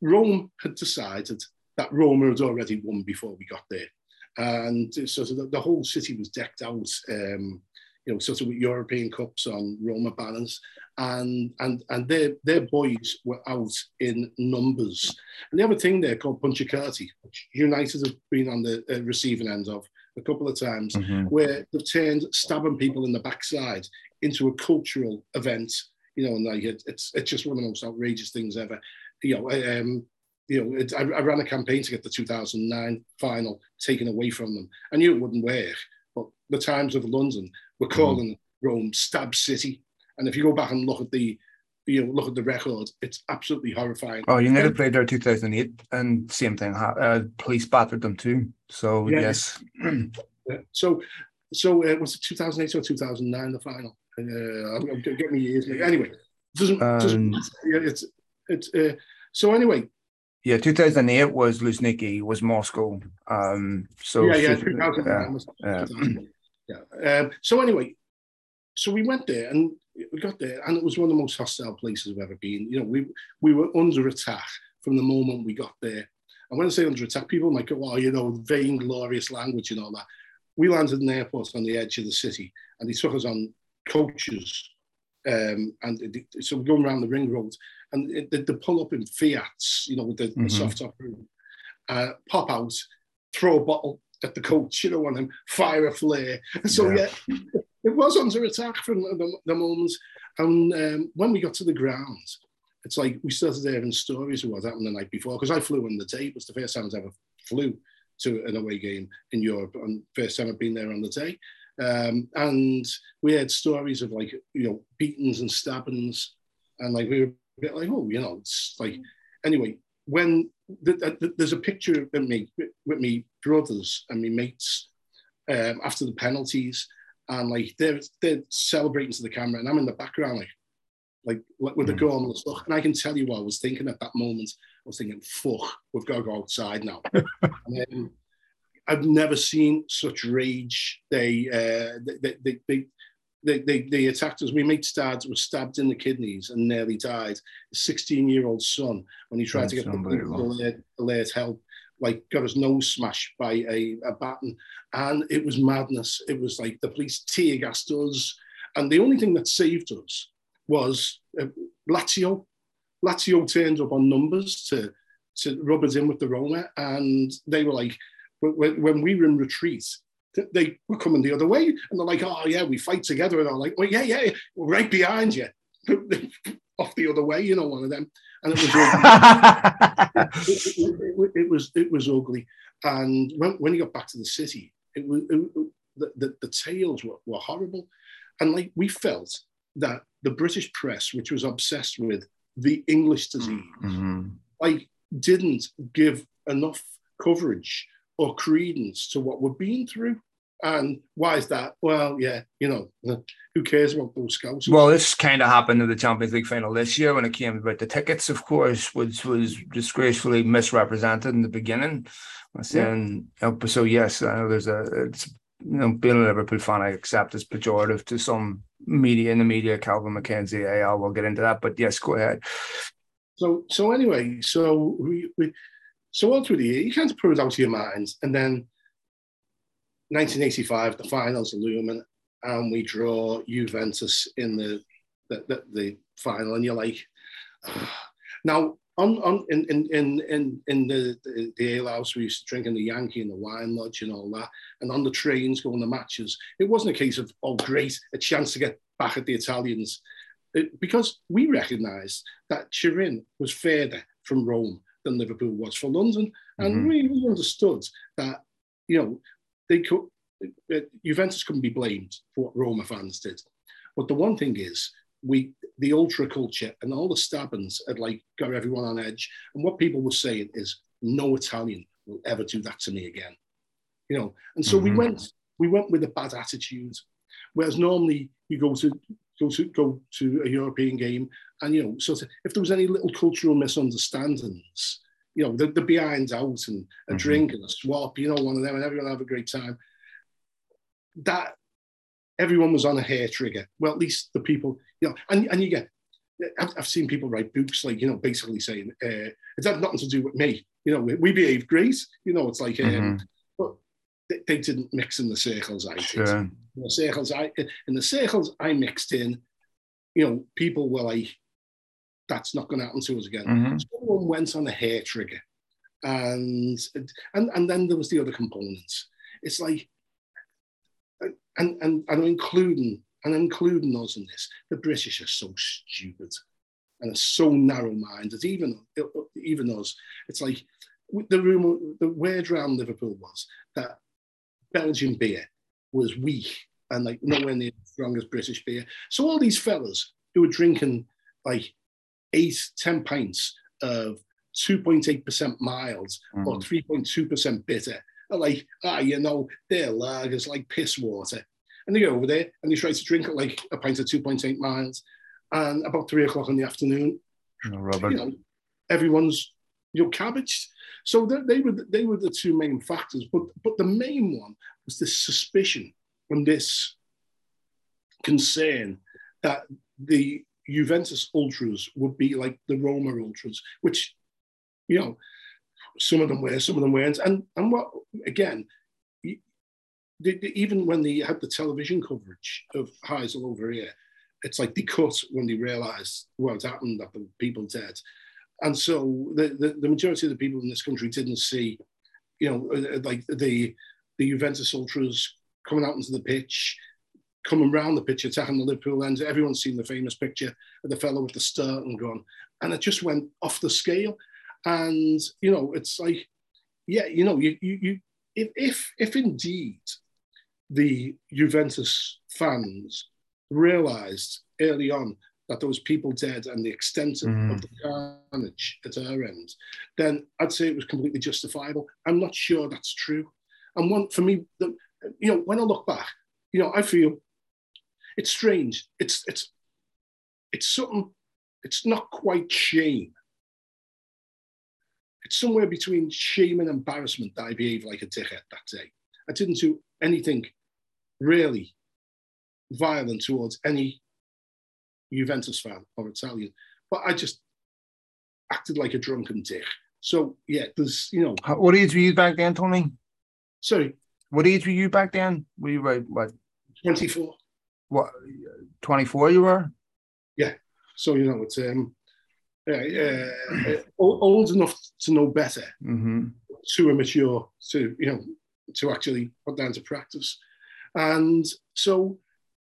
Rome had decided that Roma had already won before we got there, and so the, the whole city was decked out. Um, you know, sort of with European Cups on Roma banners, and and and their their boys were out in numbers. And the other thing there called Punchacati, which United have been on the uh, receiving end of a couple of times, mm-hmm. where they've turned stabbing people in the backside into a cultural event. You know, and like it, it's it's just one of the most outrageous things ever. You know, um, you know, it, I, I, ran a campaign to get the 2009 final taken away from them. I knew it wouldn't work, but the Times of London were mm-hmm. calling mm. Rome Stab City. And if you go back and look at the you know, look at the record, it's absolutely horrifying. Oh, you United played there 2008, and same thing. Uh, police battered them too. So yeah. yes. [CLEARS THROAT] yeah. So, so uh, was it 2008 or 2009 the final? Uh, I'm, getting me years. Anyway, it doesn't, um, doesn't matter. It's it's uh, so anyway. Yeah, 2008 was Luzhniki, was Moscow. Um, so yeah, yeah, 2009 was, yeah. yeah. Um, so anyway, so we went there and we got there, and it was one of the most hostile places I've ever been. You know, we we were under attack from the moment we got there. And when I say under attack, people might go, "Oh, you know, vain, glorious language and all that." We landed in the airport on the edge of the city, and they took us on coaches, um, and so we're going around the ring road, and they, they pull up in Fiat's, you know, with the, mm-hmm. the soft top room, uh, pop out, throw a bottle at the coach, you know, and then fire a flare. [LAUGHS] So yeah, yeah it was under attack from the, the moment. And um, when we got to the ground, it's like we started hearing stories of what happened the night before. Because I flew on the day, it was the first time I ever flew to an away game in Europe, and first time I've been there on the day. Um, and we had stories of like you know beatings and stabbings, and like we were a bit like, oh, you know, it's like anyway. When the, the, there's a picture of me with me brothers and me mates um, after the penalties, and like they're they're celebrating to the camera, and I'm in the background like like, like with mm. the goal and stuff. And I can tell you what I was thinking at that moment. I was thinking, "Fuck, we've got to go outside now." [LAUGHS] and, um, I've never seen such rage. They, uh, they, they, they, they, they, they, attacked us. We mate's dad was stabbed in the kidneys and nearly died. A 16 year old son, when he tried That's to get the, the alert help, like got his nose smashed by a, a baton. And it was madness. It was like the police tear gassed us. And the only thing that saved us was uh, Lazio. Lazio turned up on numbers to to rub us in with the Roma, and they were like, when, when we were in retreat, they were coming the other way, and they're like, "Oh yeah, we fight together," and I'm like, "Well, yeah, yeah, we're right behind you." [LAUGHS] Off the other way, you know, one of them, and it was [LAUGHS] it, it, it, was it was ugly. And when, when he got back to the city, it was the, the, the tales were, were horrible, and like we felt that the British press, which was obsessed with the English disease, mm-hmm. like didn't give enough coverage or credence to what we've been through. And why is that? Well, yeah, you know, [LAUGHS] who cares about those scouts? Well, this kind of happened in the Champions League final this year when it came about the tickets, of course, which was disgracefully misrepresented in the beginning. Saying, uh, yeah. so yes, I know there's a, it's, you know, being a Liverpool fan, I accept as pejorative to some media in the media, Kelvin MacKenzie, yeah, we'll get into that. But yes, go ahead. So, so anyway, so we, we so all through the year, you of put it out of your minds. and then 1985, the finals are looming, and we draw Juventus in the the, the, the final, and you're like, [SIGHS] now on on in in in in, in the, the the ale house we used to drink in the Yankee and the wine lodge and all that, and on the trains going to matches, it wasn't a case of oh great a chance to get back at the Italians, it, because we recognised that Turin was further from Rome than Liverpool was for London, and mm-hmm. we, we understood that you know they could uh, Juventus couldn't be blamed for what Roma fans did. But the one thing is, we the ultra culture and all the stabbings had like got everyone on edge. And what people were saying is, no Italian will ever do that to me again. You know, and so mm-hmm. we went we went with a bad attitude. Whereas normally you go to go to go to a European game and you know, sort of if there was any little cultural misunderstandings, you know, the, the behinds out and a mm-hmm. drink and a swap, you know, one of them, and everyone have a great time. That everyone was on a hair trigger. Well, at least the people, you know, and, and you get, I've, I've seen people write books like, you know, basically saying, uh, it's had nothing to do with me. You know, we, we behave great. You know, it's like, um, mm-hmm. They, didn't mix in the circles I did. Sure. In the circles I, in the circles I mixed in, you know, people were like, that's not going to happen to us again. Mm-hmm. Someone went on a hair trigger, and and and then there was the other components. It's like, and and and including and including us in this, the British are so stupid and are so narrow-minded. Even even us, it's like the rumor, the word around Liverpool was that Belgian beer was weak and like nowhere near as strong as British beer. So all these fellas who were drinking like eight, 10 pints of 2.8% mild mm. or 3.2% bitter are like, ah, you know, their lagers like piss water. And they go over there and they try to drink like a pint of 2.8 miles. And about three o'clock in the afternoon, no, You know, everyone's you know cabbaged. So they, they were they were the two main factors. But but the main one was this suspicion and this concern that the Juventus ultras would be like the Roma ultras, which, you know, some of them were, some of them weren't. And and what again, even when they had the television coverage of Heysel over here, it's like they cut when they realised what had happened, that the people dead. And so the, the, the, majority of the people in this country didn't see, you know, uh, like the the Juventus ultras coming out into the pitch, coming round the pitch, attacking the Liverpool end. Everyone's seen the famous picture of the fellow with the start and gone, and it just went off the scale. And you know, it's like, yeah, you know, you you, you if if if indeed the Juventus fans realised early on that there was people dead and the extent of, mm. of, the carnage at our end, then I'd say it was completely justifiable. I'm not sure that's true. And one for me, the, you know, when I look back, you know, I feel it's strange. It's it's it's something. It's not quite shame. It's somewhere between shame and embarrassment that I behaved like a dickhead that day. I didn't do anything really violent towards any Juventus fan or Italian, but I just acted like a drunken dick. So yeah, there's you know. What age were you back then, Tony? Sorry. What age were you back then? Were you like what? Twenty four. What, 24 you were? Yeah. So you know, it's um, yeah, uh, old enough to know better, mm-hmm. too immature to you know to actually put down to practice, and so.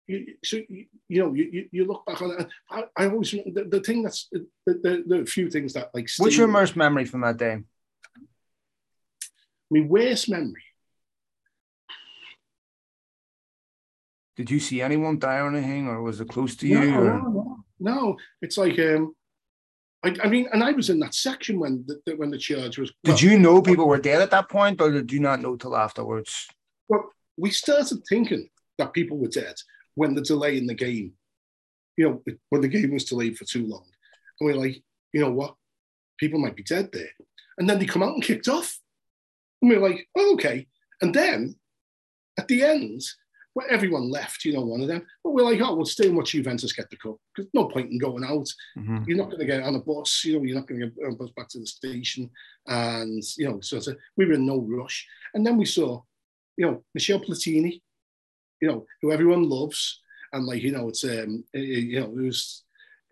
You, so you know you, you look back on it. I, I always the, the thing that's the, the, the few things that like. What's your worst memory from that day? My worst memory Did you see anyone die or anything, or was it close to you? No, no, no, no. It's like um, I, I, mean, and I was in that section when the, when the charge was. Did well, you know people were dead at that point, or did you not know till afterwards? Well, we started thinking that people were dead when the delay in the game, you know, when the game was delayed for too long, and we are like, you know what, people might be dead there, and then they come out and kicked off, and we are like, oh, okay, and then at the end well, everyone left, you know, one of them. But we're like, oh, we'll stay and watch Juventus get the cup because no point in going out. Mm-hmm. You're not going to get on a bus, you know, you're not going to get on a bus back to the station. And, you know, so, so we were in no rush. And then we saw, you know, Michel Platini, you know, who everyone loves. And like, you know, it's, um, it, you know, it was,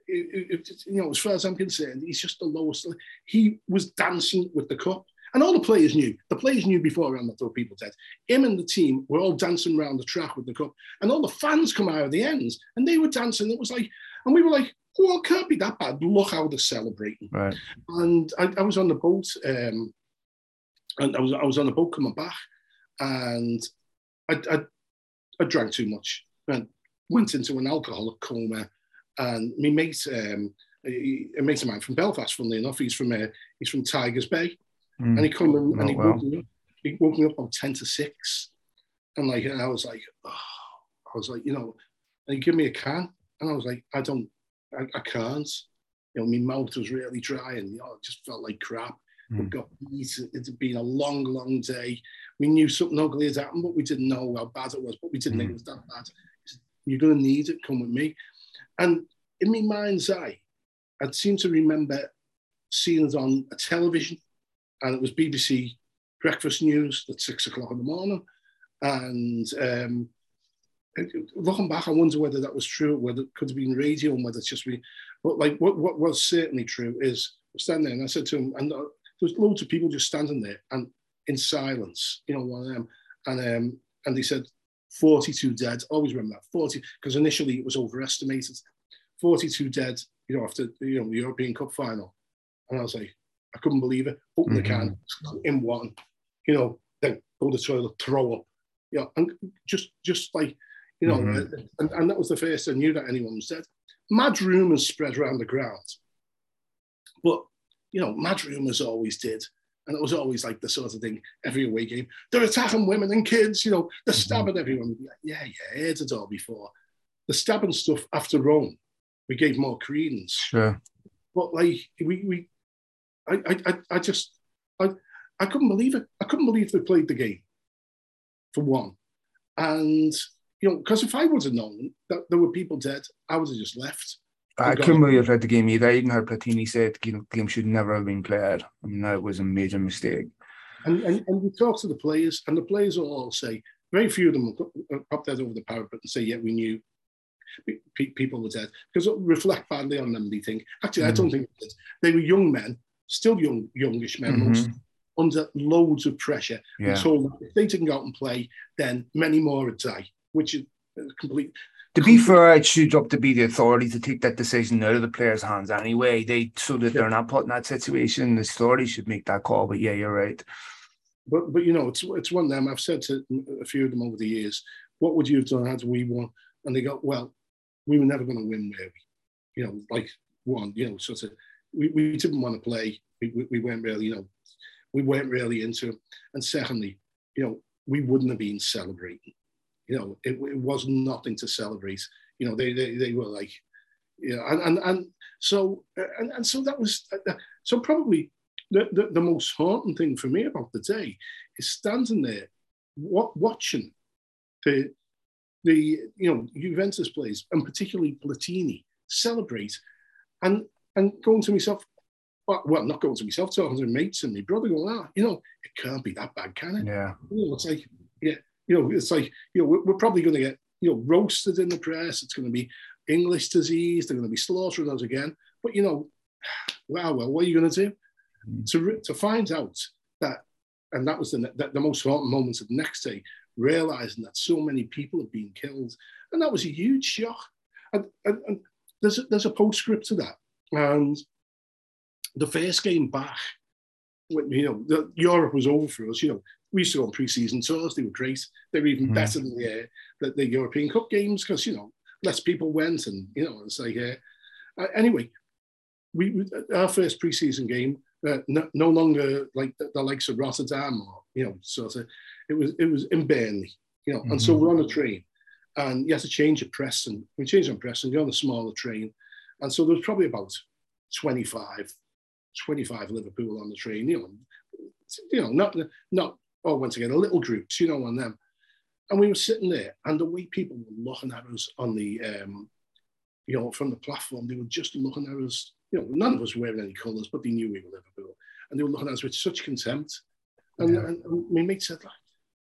it, it, you know, as far as I'm concerned, he's just the lowest. He was dancing with the cup. And all the players knew. The players knew beforehand that there were people dead. Him and the team were all dancing around the track with the cup. And all the fans come out of the ends and they were dancing. It was like, and we were like, well, it can't be that bad. Look how they're celebrating. Right. And I, I was on the boat, um, and I was I was on the boat coming back, and I, I, I drank too much and went into an alcoholic coma. And my mate, um, a, a mate of mine from Belfast, funnily enough, he's from uh, he's from Tigers Bay, Mm. And he come in and he, well. woke me up, he woke me up on 10 to 6. And like, and I was like, oh, I was like, you know, and he gave me a can. And I was like, I don't, I, I can't. You know, my mouth was really dry and you know, it just felt like crap. Mm. We got beat. It's been a long, long day. We knew something ugly had happened, but we didn't know how bad it was. But we didn't mm. think it was that bad. You're going to need it. Come with me. And in my mind's eye, I seem to remember seeing it on a television and it was BBC breakfast news at six o'clock in the morning. And um, looking back, I wonder whether that was true, whether it could have been radio, and whether it's just me. But like, what, what was certainly true is standing there, and I said to him, and there was loads of people just standing there and in silence, you know, one of them, and um, and they said 42 dead. Always remember that 40, because initially it was overestimated. 42 dead, you know, after you know the European Cup final, and I was like, I couldn't believe it. Open mm-hmm. the can in one, you know, then go to the toilet, throw up, you know, and just just like, you know, mm-hmm. and, and that was the first I knew that anyone was dead. Mad rumours spread around the ground, but you know, mad rumours always did. And it was always like the sort of thing every away game. They're attacking women and kids, you know, they're mm-hmm. stabbing everyone. Like, yeah, yeah, heard it all before. The stabbing stuff after Rome, we gave more credence. Sure. But like we, we I, I, I just, I, I couldn't believe it. I couldn't believe they played the game, for one. And, you know, because if I would have known that there were people dead, I would have just left. I couldn't believe played the game either. I even heard Platini said the game should never have been played. I mean, that was a major mistake. And, and, and you talk to the players, and the players will all say, very few of them will pop that over the parapet and say, yeah, we knew people were dead. Because reflect badly on them, they think. Actually, mm. I don't think they were young men still young, youngish men, mm-hmm. under loads of pressure, yeah. and told that if they didn't go out and play, then many more would die, which is complete. To be fair, it should up to be the authority to take that decision out of the players' hands anyway. They so that they're not put in that situation. The authority should make that call. But yeah, you're right. But but you know, it's it's one of them. I've said to a few of them over the years, "What would you have done had we won?" And they go, "Well, we were never going to win, were we? You know, like one, you know, sort of we, we didn't want to play. We, we weren't really, you know, we weren't really into it. And secondly, you know, we wouldn't have been celebrating. You know, it, it was nothing to celebrate. You know, they they, they were like, you know, and and, and so and, and so that was uh, so probably the, the, the most haunting thing for me about the day is standing there, what, watching the the you know Juventus players and particularly Platini celebrate, and and going to myself, well, well, not going to myself, talking to mates and my brother, going, ah, you know, it can't be that bad, can it? Yeah. You know, it's like, yeah, you know, it's like, you know, we're, we're probably going to get, you know, roasted in the press. It's going to be English disease. They're going to be slaughtering us again. But you know, [SIGHS] wow, well, what are you going to do? Mm. To, to find out that, and that was the, the, the most important moments of the next day, realizing that so many people have been killed. And that was a huge shock. And, and, and there's, a, there's a postscript to that. And the first game back, when, you know, the, Europe was over for us, you know, we used to go on pre-season tours. They were great. They were even mm. better than the, uh, the, the European Cup games because you know less people went, and you know it's like uh, anyway. We, we our first pre-season game uh, no, no, longer like the, the, likes of Rotterdam or you know sort of it was it was in Burnley, you know, mm-hmm. and so mm-hmm. we're on a train, and you have to change at Preston. We change on Preston, you're on a smaller train, and so there was probably about 25, 25 Liverpool on the train, you know, you know, not not oh once again a little groups, you know, on them, and we were sitting there, and the way people were looking at us on the, um, you know, from the platform, they were just looking at us. You know, none of us were wearing any colours, but they knew we were Liverpool, and they were looking at us with such contempt. And, yeah. and, and my mate said, like,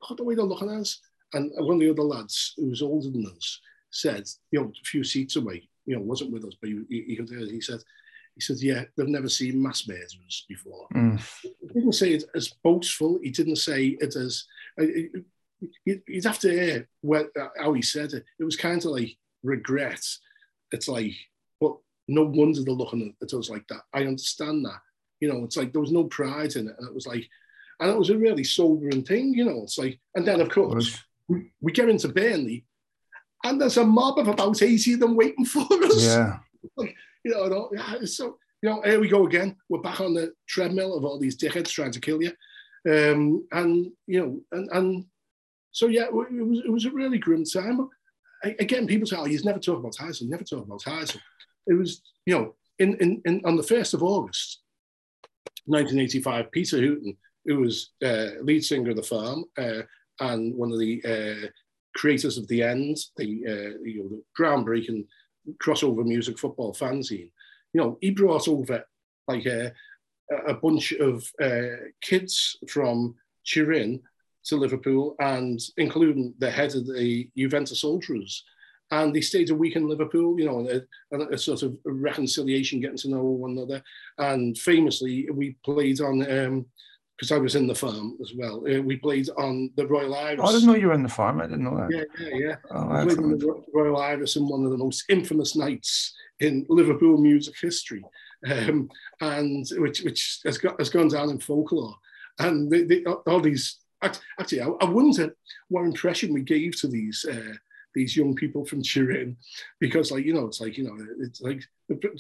look at the way they're looking at us. And one of the other lads who was older than us said, you know, a few seats away, you know, wasn't with us, but he, he, he said, he said, yeah, they've never seen mass murderers before. Mm. He didn't say it as boastful. He didn't say it as, uh, you'd have to hear what, how he said it. It was kind of like regret. It's like, but no wonder they're looking at us like that. I understand that. You know, it's like there was no pride in it. And it was like, and it was a really sobering thing, you know. It's like, and then of course, we, we get into Burnley and there's a mob of about 80 of them waiting for us. Yeah. Like, you know, yeah, so, you know, here we go again. We're back on the treadmill of all these dickheads trying to kill you. Um, and, you know, and, and so, yeah, it was, it was a really grim time. Again, people say, oh, he's never talk about Heysel, never talk about Heysel. It was, you know, in, in, in on the 1st of August, 1985, Peter Hooton who was uh, lead singer of the Farm uh, and one of the uh, creators of the End, the, uh, you know, the groundbreaking crossover music football fanzine. You know, he brought over like a, a bunch of uh, kids from Turin to Liverpool, and including the head of the Juventus Ultras. And they stayed a week in Liverpool, you know, a, a, a sort of reconciliation, getting to know one another. And famously, we played on um, because I was in the farm as well. Uh, we played on the Royal Iris. Oh, I didn't know you were in the farm. I didn't know that. Yeah, yeah, yeah. Oh, we played on the Royal Iris in one of the most infamous nights in Liverpool music history, um, and which which has got has gone down in folklore. And they, they, all these actually, I, I wonder what impression we gave to these. Uh, these young people from Turin because like you know it's like you know it's like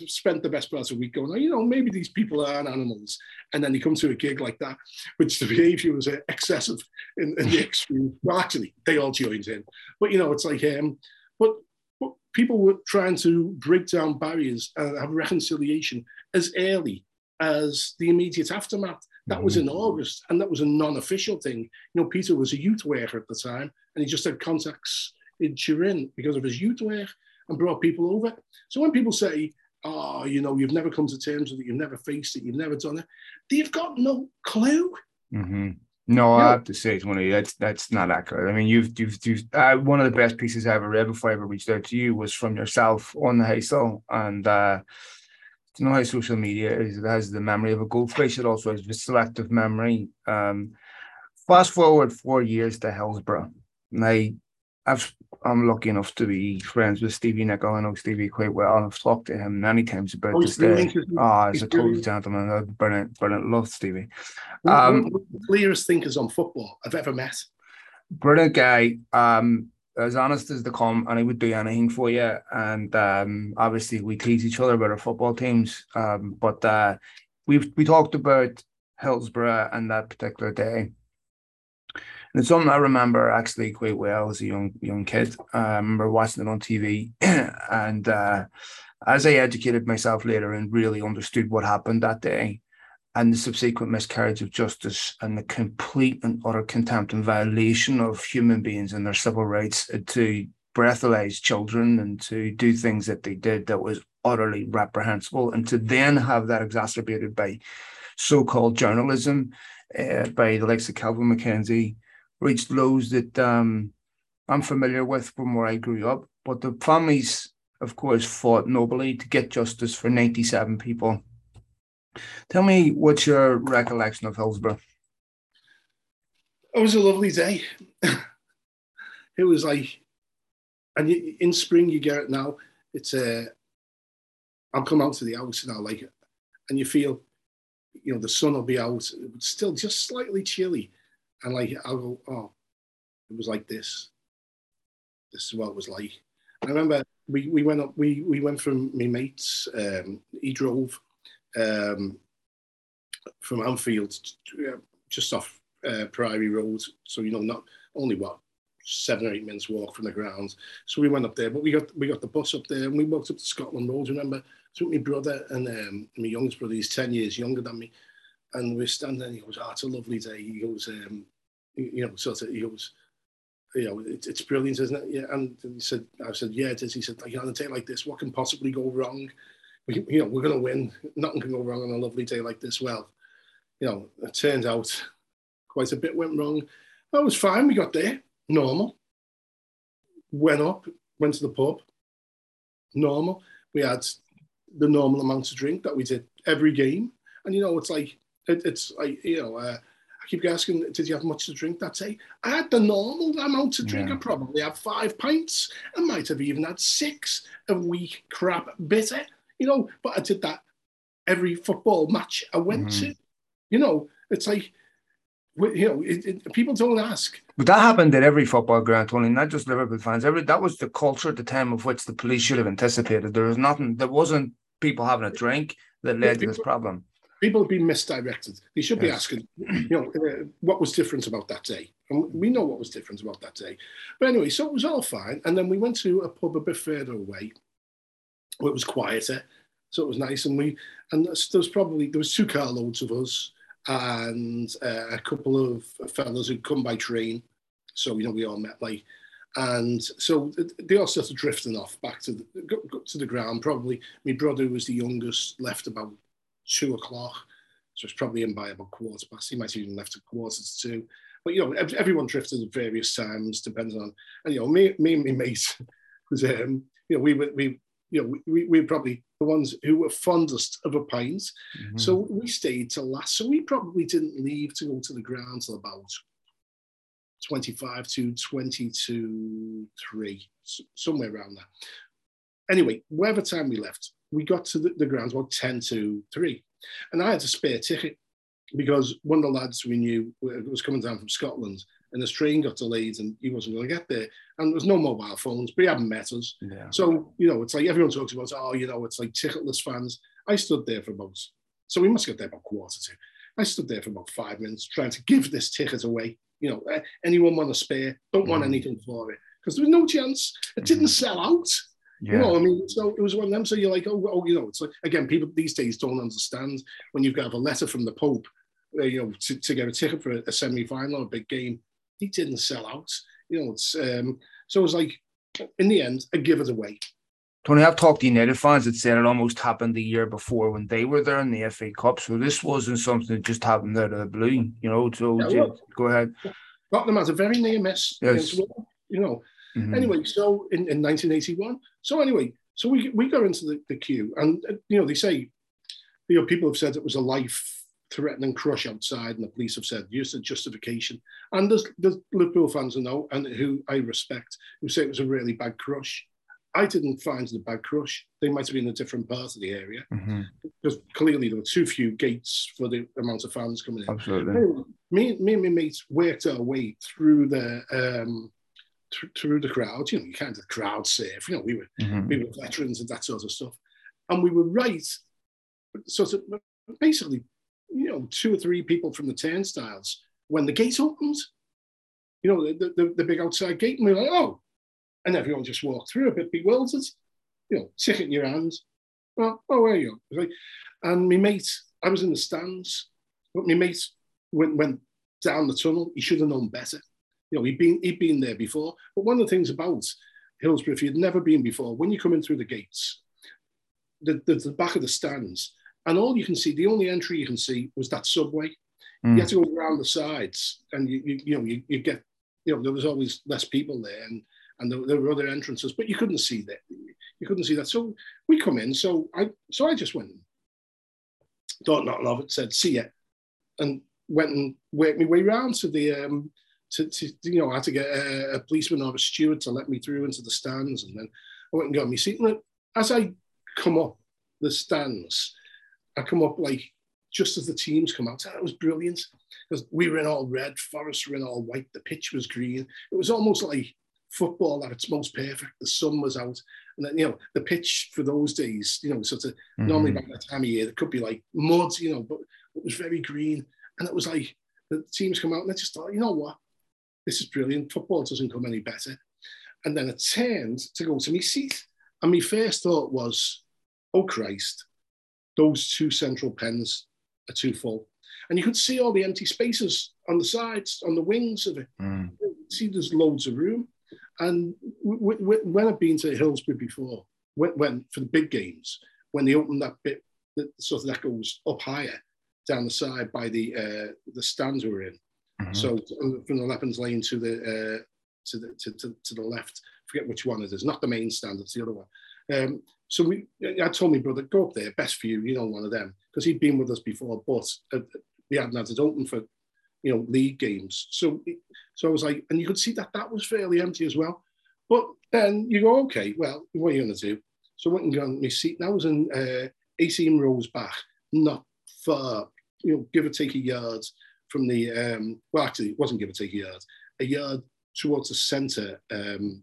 spent the best part of the week going oh, you know maybe these people aren't animals and then you come to a gig like that which the behavior was uh, excessive in, in, the extreme well actually they all joined in but you know it's like um but, but people were trying to break down barriers and have reconciliation as early as the immediate aftermath that was in mm-hmm. August, and that was a non-official thing. You know, Peter was a youth worker at the time, and he just had contacts in Turin because of his youth work and brought people over. So when people say, oh, you know, you've never come to terms with it, you've never faced it, you've never done it, they've got no clue. Mm-hmm. No, I have to say, Tony, that's that's not accurate. I mean, you've you've, you've uh, one of the best pieces I ever read before I ever reached out to you was from yourself on the Heysel, and uh, you know how social media is. It has the memory of a goldfish. It also has the selective memory. Um, fast forward four years to Hillsborough. Now, I've I'm lucky enough to be friends with Stevie Nicol. I know Stevie quite well. I've talked to him many times about oh, this day. Ah, oh, he's, a total gentleman. Uh, brilliant, brilliant. Love Stevie. Um, one the clearest thinkers on football I've ever met. Brilliant guy. Um, as honest as they come, and he would do anything for you. And um, obviously, we tease each other about our football teams. Um, but uh, we've we talked about Hillsborough and that particular day. And it's something I remember actually quite well as a young young kid. I remember watching it on TV, [CLEARS THROAT] and uh, as I educated myself later and really understood what happened that day, and the subsequent miscarriage of justice and the complete and utter contempt and violation of human beings and their civil rights to breathalyze children and to do things that they did that was utterly reprehensible, and to then have that exacerbated by so-called journalism uh, by the likes of Kelvin MacKenzie reached lows that um, I'm familiar with from where I grew up. But the families of course, fought nobly to get justice for 97 people. Tell me what's your recollection of Hillsborough? It was a lovely day. [LAUGHS] it was like, and in spring you get it now. It's a. Uh, I'll come out to the house and I'll like it, and you feel, you know, the sun will be out, but still just slightly chilly, and like I'll go, oh, it was like this. This is what it was like. I remember we, we went up, we, we went from my mates, um, he drove um, from Anfield, just off uh, Priory Road. So, you know, not only what, seven or eight minutes walk from the ground. So we went up there, but we got we got the bus up there and we walked up to Scotland Road. Remember, took my brother and um, my youngest brother, he's 10 years younger than me. And we're standing and he goes, oh, it's a lovely day. He goes, um, you know, sort of, he goes, you know, it, it's brilliant, isn't it? Yeah. And he said, I said, yeah, it is. He said, like, on a day like this, what can possibly go wrong? We, you know, we're going to win. Nothing can go wrong on a lovely day like this. Well, you know, it turned out quite a bit went wrong. That was fine. We got there, normal. Went up, went to the pub, normal. We had the normal amount of drink that we did every game. And, you know, it's like, it, it's like, you know, uh, I keep asking, did you have much to drink that day? I had the normal amount to drink. Yeah. I probably had five pints. I might have even had six a week crap bitter, you know, but I did that every football match I went mm-hmm. to. You know, it's like, you know, it, it, people don't ask. But that happened at every football ground, Tony, not just Liverpool fans. Every that was the culture at the time of which the police should have anticipated. There was nothing. There wasn't people having a drink that led to this problem people have been misdirected. They should be yes. asking, you know, uh, what was different about that day. And we know what was different about that day. But anyway, so it was all fine. And then we went to a pub a bit further away where it was quieter. So it was nice. And we, and there was probably, there was two carloads of us and uh, a couple of fellas who'd come by train. So, you know, we all met like, and so they all started drifting off back to the, to the ground. Probably my brother who was the youngest, left about two o'clock. So it's probably in by about quarter past. He might have even left at quarter to two. But you know, everyone drifted at various times, depending on. And you know, me, me and my mate [LAUGHS] was, um, you know, we were we, you know, we, we were probably the ones who were fondest of a pint. Mm-hmm. So we stayed till last. So we probably didn't leave to go to the ground till about 25 to 20 to 3, somewhere around that. Anyway, whatever time we left, we got to the, the grounds about 10 to 3. And I had a spare ticket because one of the lads we knew was coming down from Scotland and his train got delayed and he wasn't going to get there. And there was no mobile phones, but he hadn't met us. Yeah. So, you know, it's like everyone talks about, oh, you know, it's like ticketless fans. I stood there for about, so we must get there about quarter to. I stood there for about five minutes trying to give this ticket away. You know, anyone want a spare? Don't want mm. anything for it because there was no chance. It didn't mm. sell out. Yeah. You know, I mean, so it was one of them. So you're like, oh, oh, you know, it's like again, people these days don't understand when you've got a letter from the Pope, uh, you know, to, to get a ticket for a, a semi-final or a big game. He didn't sell out. You know, it's um, so it was like in the end, I give it away. Tony, I've talked to United fans that said it almost happened the year before when they were there in the FA Cup. So this wasn't something that just happened out of the blue, you know. So yeah, well, go ahead. Tottenham has a very near miss. Yes. you know, Mm-hmm. Anyway, so in, in 1981, so anyway, so we we got into the, the queue, and uh, you know they say, you know, people have said it was a life threatening crush outside, and the police have said use a justification. And there's, there's Liverpool fans I know and who I respect who say it was a really bad crush. I didn't find it a bad crush. They might have been in a different part of the area mm-hmm. because clearly there were too few gates for the amount of fans coming in. Absolutely. Anyway, me, me and my mates worked our way through the um, through the crowd. You know, you kind of crowd safe. You know, we were mm-hmm. we were veterans and that sort of stuff, and we were right. Sort of basically, you know, two or three people from the turnstiles when the gate opened. You know, the, the, the big outside gate, and we're like, oh, and everyone just walked through a bit bewildered. You know, ticket in your hands. Well, oh, where are you? Like, and my mate, I was in the stands, but my mate went went down the tunnel. He should have known better you know, he'd been he'd been there before. But one of the things about Hillsborough, if you'd never been before, when you come in through the gates, the, the, the back of the stands, and all you can see, the only entry you can see was that subway. Mm. You had to go around the sides, and you you, you know you, you get you know there was always less people there, and and there, there, were other entrances, but you couldn't see that. You couldn't see that. So we come in. So I so I just went, thought nothing of it, said, see ya. And went and worked my way round to the um to, to you know, I had to get a, a, policeman or a steward to let me through into the stands. And then I went and got my seat. And as I come up the stands, I come up like just as the teams come out. That was brilliant because we were in all red, Forest were in all white, the pitch was green. It was almost like football at its most perfect. The sun was out, and then you know the pitch for those days, you know, sort of mm-hmm. normally by that time of year it could be like mud, you know, but it was very green, and it was like the teams come out and I just thought, you know what, this is brilliant. Football doesn't come any better. And then it turned to go to my seat, and my first thought was, oh Christ, those two central pens are too full. And you could see all the empty spaces on the sides, on the wings of it. Mm. See, there's loads of room. And w- w- when I've been to Hillsborough before, when, when, for the big games, when they open that bit, that sort of that goes up higher down the side by the uh, the stands we're in. Mm-hmm. So from the Leppings Lane to the uh, to the to, to, to, the left, forget which one it is, not the main stand, it's the other one. Um, so we, I told my brother, go up there, best for you, you know, one of them, because he'd been with us before, but uh, we hadn't had it open for, you know, league games. So, so I was like, and you could see that that was fairly empty as well. But then you go, okay, well, what are you going to do? So I went and got my seat. And I was in uh, 18 rows back, not far, you know, give or take a yard from the, um, well, actually, it wasn't give or take a yard, a yard towards the centre um,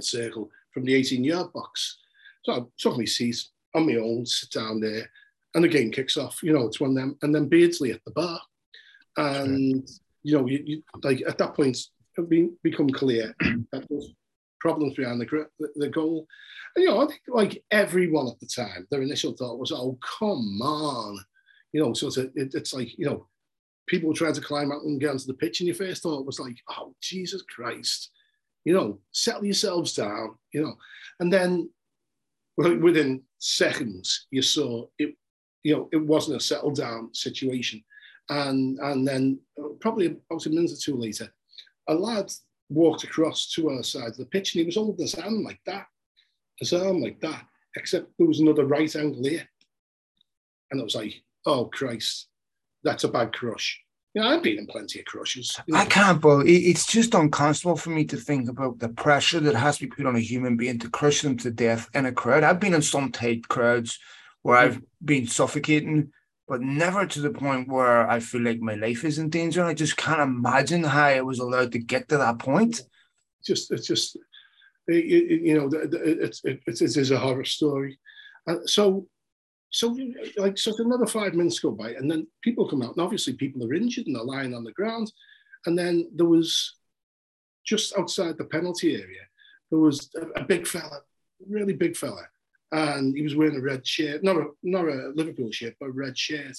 circle from the 18 yard box. So I took my seat on my own, sit down there, and the game kicks off. You know, it's one of them. And then Beardsley at the bar. And, you know, you, you, like at that point, it be, become clear [CLEARS THROAT] that there's problems behind the, the, the goal. And, you know, I think like everyone at the time, their initial thought was, oh, come on. You know, so it's, a, it, it's like, you know, people trying to climb out and get onto the pitch, and your first thought was like, oh, Jesus Christ. You know, settle yourselves down, you know. And then within seconds, you saw it, you know, it wasn't a settled down situation. And, and then uh, probably about a minute or two later, a lad walked across to our side of the pitch and he was holding his hand like that, his arm like that, except there was another right angle here. And I was like, oh Christ, that's a bad crush. Yeah, I've been in plenty of crushes. You know. I can't, but it's just unconscionable for me to think about the pressure that has to be put on a human being to crush them to death in a crowd. I've been in some tight crowds where hmm. I've been suffocating, but never to the point where I feel like my life is in danger. I just can't imagine how I was allowed to get to that point. Just, it's just, you know, it's it's it is a horror story. Uh, so so, like, so another five minutes go by, and then people come out, and obviously people are injured and they're lying on the ground. And then there was just outside the penalty area, there was a, a big fella, really big fella, and he was wearing a red shirt, not a not a Liverpool shirt, but a red shirt.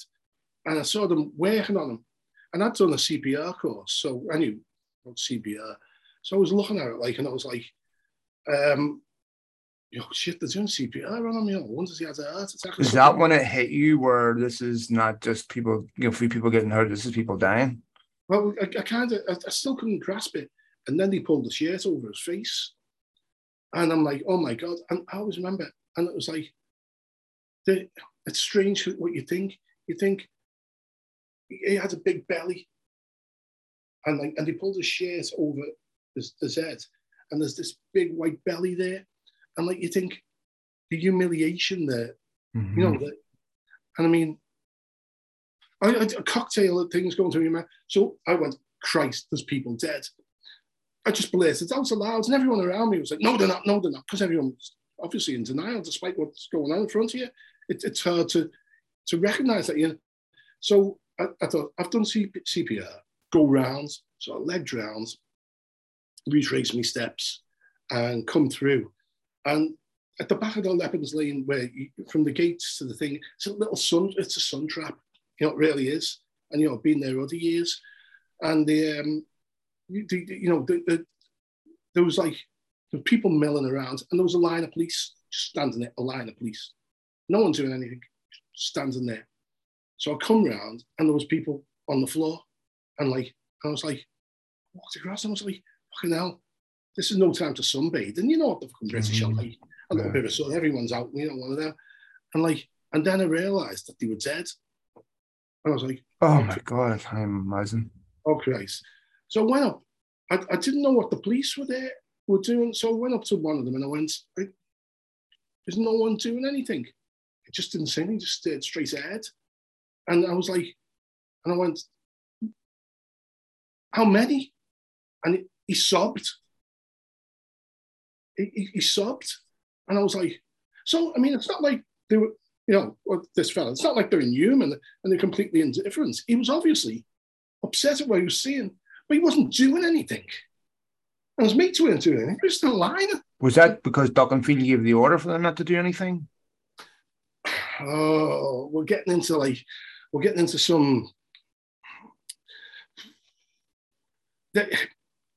And I saw them working on him, and I'd done a CPR course, so I knew CPR. So I was looking at it like, and I was like, um, yo, shit, they're doing CPR on him, you know, once he has a heart attack. Is that when it hit you where this is not just people, you know, few people getting hurt, this is people dying? Well, I, I kind of, I, I, still couldn't grasp it. And then they pulled the shirt over his face. And I'm like, oh my God. And I always remember, and it was like, the, it's strange what you think. You think he had a big belly. And like, and they pulled his shirt over his, his head. And there's this big white belly there and like you think the humiliation there, mm-hmm. you know, that, and I mean, I, I, a cocktail of things going through your mind. So I went, Christ, there's people dead. I just blazed it out aloud, and everyone around me was like, no, they're not, no, they're not, because everyone's obviously in denial despite what's going on in front of you. It, it's hard to to recognize that. You know? So I, I thought, I've done C- CPR, go rounds, so I legged rounds, retrace my steps, and come through. And at the back of the Leppings Lane, where you, from the gates to the thing, it's a little sun, it's a sun trap. You know, it really is. And, you know, I've been there other years. And the, um, you, the, you know, the, the, there was like there people milling around, and there was a line of police standing there, a line of police. No one's doing anything, standing there. So I come round, and there was people on the floor, and like, I was like, walked across, and I was like, fucking hell, this is no time to sunbathe. And you know what the fucking British mm-hmm. are like. a little bit of sort. Everyone's out, you know, one of them. And like, and then I realised that they were dead. And I was like, Oh my god, I can't imagine. Oh Christ. So I went up. I, I didn't know what the police were there were doing. So I went up to one of them and I went, There's no one doing anything. It just didn't say anything, just stared straight ahead. And I was like, and I went, How many? And he sobbed. He, he, he sobbed. And I was like, So, I mean, it's not like they were, you know, this fella, it's not like they're inhuman and they're completely indifferent. He was obviously upset at what he was seeing, but he wasn't doing anything. And his mates weren't doing anything. He was still lying. Was that because Doc and Feeney gave the order for them not to do anything? [SIGHS] Oh, we're getting into like, we're getting into some. [SIGHS] I,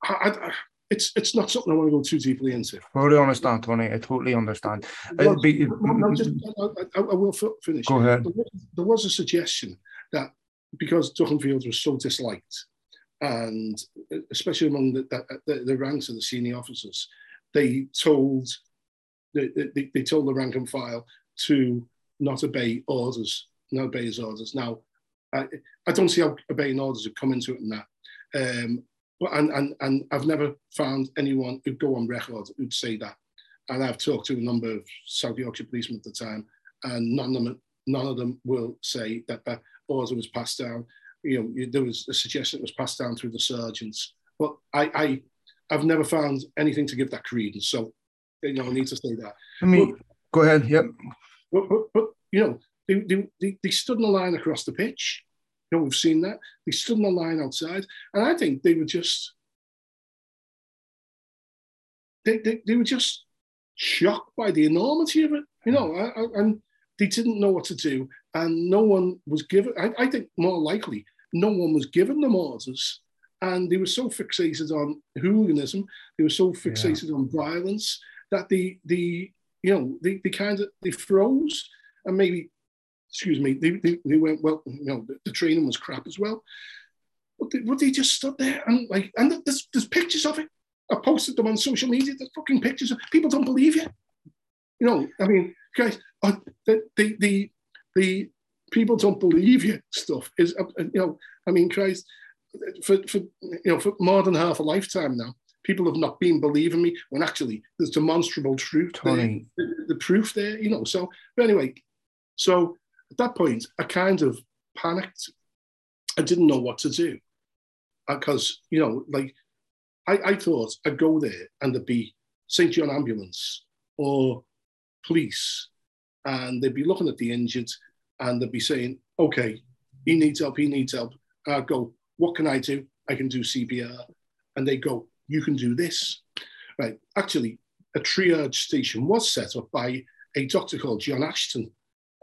I, it's it's not something I want to go too deeply into. Totally understand, Tony. I totally understand. Uh, well, be, no, mm, just, I, I, will finish. Go ahead. There was, there was a suggestion that because Duckenfield was so disliked, and uh, especially among the, the, the ranks of the senior officers, they told they, they, they told the rank and file to not obey orders, not obey his orders. Now, I, I don't see how obeying orders would come into it in that. Um, but and, and and I've never found anyone who'd go on record who'd say that. And I've talked to a number of South Yorkshire policemen at the time, and none of them none of them will say that that order was passed down. You know, there was a suggestion it was passed down through the sergeants, but I, I I've never found anything to give that credence. So, you know, I need to say that. I mean, but, go ahead. Yep. But, but, but you know, they, they, they stood in a line across the pitch you know, we've seen that. They stood in the line outside, and I think they were just they, they, they were just shocked by the enormity of it, you know, mm. I, I, and they didn't know what to do, and no one was given. I, I think more likely, no one was given them orders, and they were so fixated on hooliganism, they were so fixated yeah. on violence that the the you know they, they kind of they froze and maybe excuse me, they, they, they went, well, you know, the, the training was crap as well. But they, but they just stood there and like, and there's, there's pictures of it. I posted them on social media. There's fucking pictures. Of, people don't believe you. You know, I mean, guys, uh, the, the, the, the people don't believe you stuff is, uh, you know, I mean, Christ, for, for, you know, for more than half a lifetime now, people have not been believing me when actually there's demonstrable truth. Tony. There, the, the proof there, you know. So, but anyway, so at that point, I kind of panicked. I didn't know what to do because, uh, you know, like I, I thought I'd go there and there'd be St. John ambulance or police, and they'd be looking at the injured and they'd be saying, okay, he needs help, he needs help. And I'd go, what can I do? I can do CPR. And they go, you can do this. Right. Actually, a triage station was set up by a doctor called John Ashton,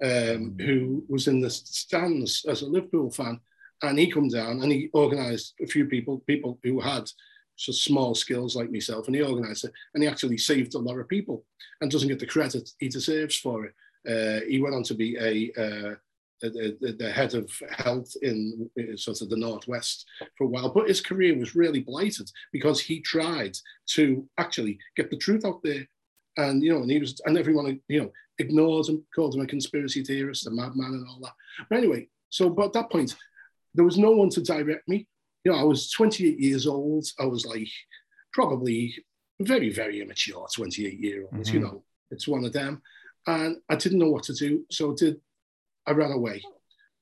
um, who was in the stands as a Liverpool fan, and he come down and he organised a few people, people who had just small skills like myself, and he organised it, and he actually saved a lot of people, and doesn't get the credit he deserves for it. Uh, he went on to be a uh, the, the, head of health in sort of the northwest for a while, but his career was really blighted because he tried to actually get the truth out there and you know, and he was, and everyone, you know, ignored him, called him a conspiracy theorist, a madman, and all that. But anyway, so but at that point, there was no one to direct me. You know, I was 28 years old. I was like probably very, very immature, 28 year olds. Mm-hmm. You know, it's one of them, and I didn't know what to do. So I did. I ran away.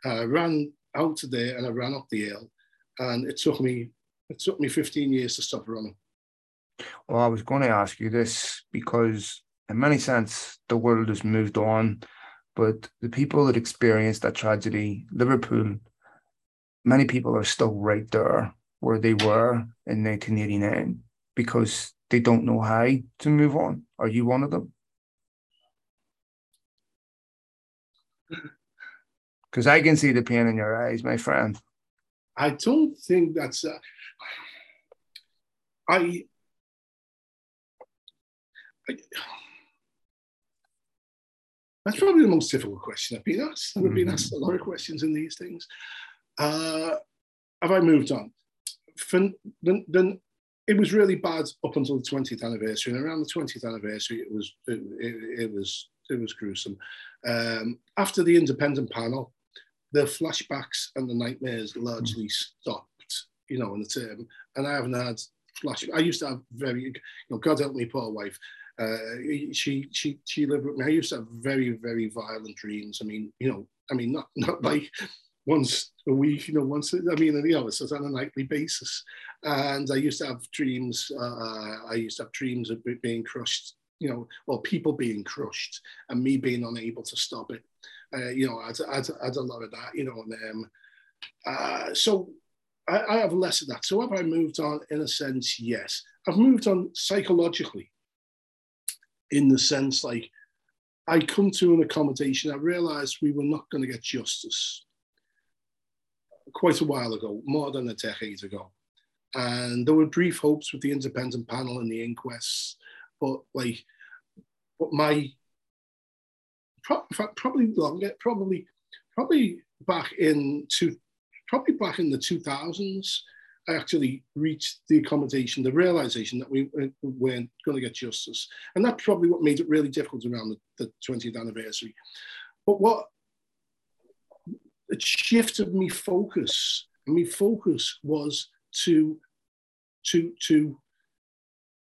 I ran out of there and I ran up the hill, and it took me it took me 15 years to stop running. Well, I was going to ask you this because, in many sense, the world has moved on, but the people that experienced that tragedy, Liverpool, many people are still right there where they were in 1989 because they don't know how to move on. Are you one of them? [CLEARS THROAT] Because I can see the pain in your eyes, my friend. I don't think that's. Uh, I that's probably the most difficult question I've been asked. I've mm-hmm. been asked a lot of questions in these things. Uh, have I moved on? For, the, the, it was really bad up until the 20th anniversary, and around the 20th anniversary, it was it, it, it was it was gruesome. Um, after the independent panel, the flashbacks and the nightmares largely stopped. You know, in the term, and I haven't had flash. I used to have very, you know, God help me, poor wife. Uh, she she she lived with me. I used to have very very violent dreams. I mean, you know, I mean not [LAUGHS] not like once a week, you know, once, I mean, you know, it's on a nightly basis. And I used to have dreams, uh, I used to have dreams of being crushed, you know, or people being crushed and me being unable to stop it. Uh, you know, I had, I, I a lot of that, you know, and um, uh, so I, I have less of that. So have I moved on? In a sense, yes. I've moved on psychologically in the sense like I come to an accommodation, I realized we were not going to get justice quite a while ago, more than a decade ago. And there were brief hopes with the independent panel and the inquests, but like, but my probably longer, probably probably back in two, probably back in the 2000s, I actually reached the accommodation, the realization that we weren't going to get justice. And that's probably what made it really difficult around the, the 20th anniversary. But what it shifted me focus. And my focus was to, to, to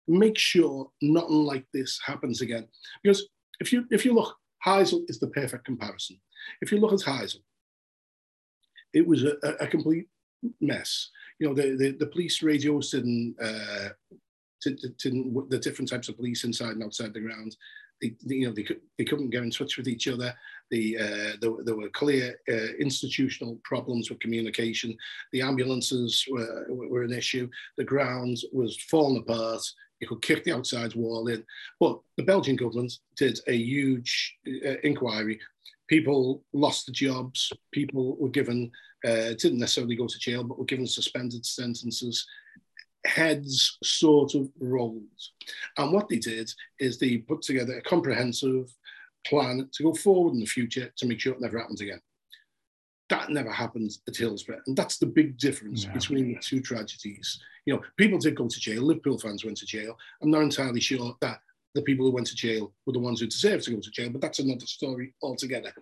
make sure nothing like this happens again. Because if you if you look, Heysel is the perfect comparison. If you look at Heysel, it was a, a complete mess. You know, the, the, the police radios didn't, uh, didn't, the different types of police inside and outside the ground, they, you know, they, could, they couldn't get in touch with each other. The, uh, there, there, were clear uh, institutional problems with communication. The ambulances were, were an issue. The ground was falling apart. You could kick the outside wall in. But the Belgian government did a huge uh, inquiry. People lost the jobs. People were given, uh, didn't necessarily go to jail, but were given suspended sentences heads sort of rolled. And what they did is they put together a comprehensive plan to go forward in the future to make sure it never happens again. That never happens at Hillsborough. And that's the big difference yeah. between the two tragedies. You know, people did go to jail, Liverpool fans went to jail. I'm not entirely sure that the people who went to jail were the ones who deserved to go to jail, but that's another story altogether.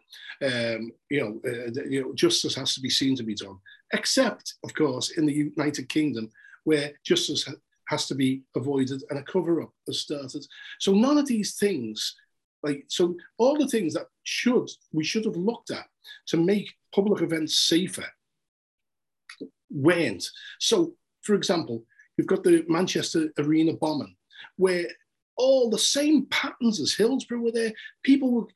Um, you know, uh, you know, justice has to be seen to be done, except, of course, in the United Kingdom, where justice has to be avoided and a cover up has started. So none of these things, like so, all the things that should we should have looked at to make public events safer weren't. So, for example, you've got the Manchester Arena bombing, where all the same patterns as Hillsborough were there. People were,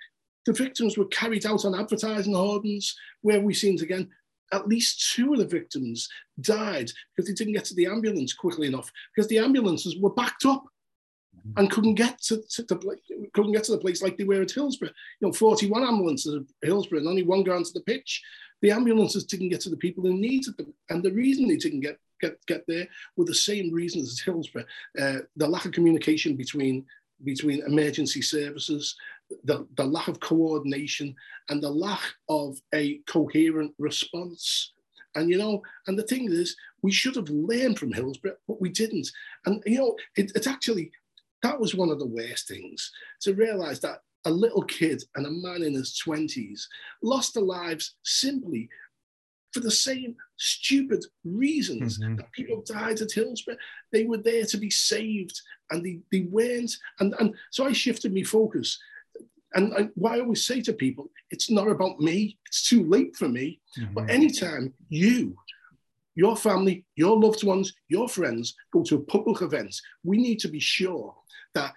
the victims were carried out on advertising hoardings, where we've seen again at least two of the victims died because they didn't get to the ambulance quickly enough because the ambulances were backed up and couldn't get to, to, couldn't get to the place like they were at Hillsborough. You know, 41 ambulances at Hillsborough and only one got to the pitch. The ambulances didn't get to the people who needed them. And the reason they didn't get get, get there were the same reasons as Hillsborough. Uh, the lack of communication between between emergency services, the, the lack of coordination, and the lack of a coherent response. And you know, and the thing is, we should have learned from Hillsborough, but we didn't. And you know, it, it's actually that was one of the worst things to realize that a little kid and a man in his 20s lost their lives simply for the same stupid reasons mm-hmm. that people died at Hillsborough. They were there to be saved and they, they weren't. And, and so I shifted my focus. And I, what I always say to people, it's not about me. It's too late for me. Mm-hmm. But anytime you, your family, your loved ones, your friends go to a public event, we need to be sure that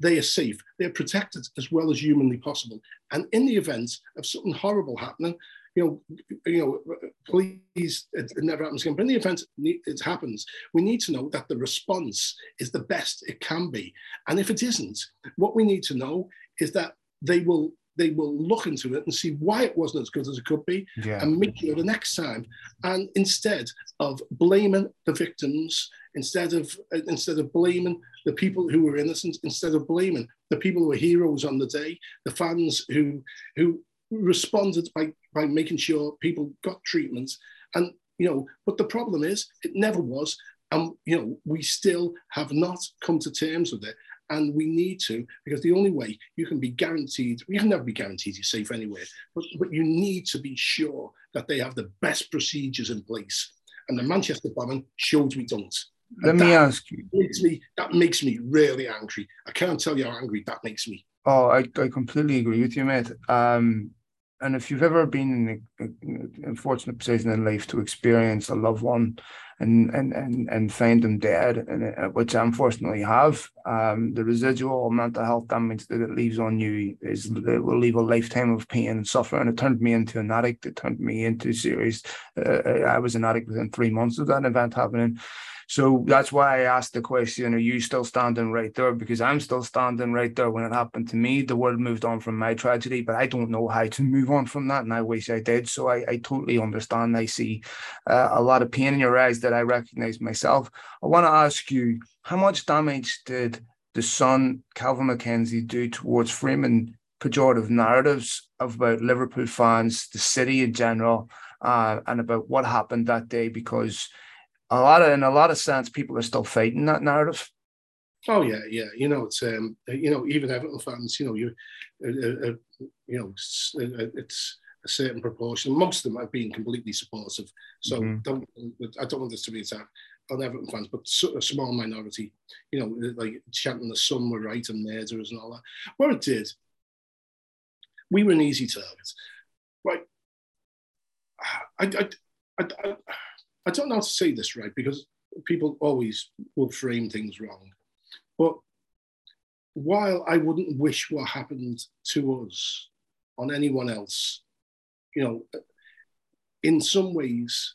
they are safe, they're protected as well as humanly possible. And in the event of something horrible happening, you know, you know, please, it, it never happens again. But in the event it happens, we need to know that the response is the best it can be. And if it isn't, what we need to know is that they will they will look into it and see why it wasn't as good as it could be yeah. and make sure the next time. And instead of blaming the victims, instead of instead of blaming the people who were innocent, instead of blaming the people who were heroes on the day, the fans who who responded by by making sure people got treatments. And you know, but the problem is, it never was. And, you know, we still have not come to terms with it. And we need to, because the only way you can be guaranteed, you can never be guaranteed you're safe anywhere, but, but you need to be sure that they have the best procedures in place. And the Manchester bombing shows we don't. Let me ask you. Makes me, that makes me really angry. I can't tell you how angry that makes me. Oh, I, I completely agree with you, mate. Um, and if you've ever been in an unfortunate position in life to experience a loved one and and and, and find them dead, and uh, which I unfortunately have, um, the residual mental health damage that it leaves on you is it will leave a lifetime of pain and suffering. It turned me into an addict. It turned me into serious. Uh, I was an addict within three months of that event happening. So that's why I asked the question, are you still standing right there? Because I'm still standing right there when it happened to me. The world moved on from my tragedy, but I don't know how to [LAUGHS] move on from that. And I wish I did. So I, I totally understand. I see uh, a lot of pain in your eyes that I recognize myself. I want to ask you, how much damage did the Sun, Kelvin MacKenzie, do towards framing pejorative narratives about Liverpool fans, the city in general, uh, and about what happened that day? Because a lot of in a lot of sense, people are still fighting that narrative. Oh yeah, yeah. You know, it's um, you know, even Everton fans, you know, you, uh, uh, you know, it's, uh, it's, a certain proportion. Most of them have been completely supportive. So mm-hmm. don't, I don't want this to be attack on Everton fans, but a small minority, you know, like chanting the Sun were right and murderers and all that. Well, it did. We were an easy target, right? I, I, I, I I don't know how to say this right because people always will frame things wrong. But while I wouldn't wish what happened to us on anyone else, you know, in some ways,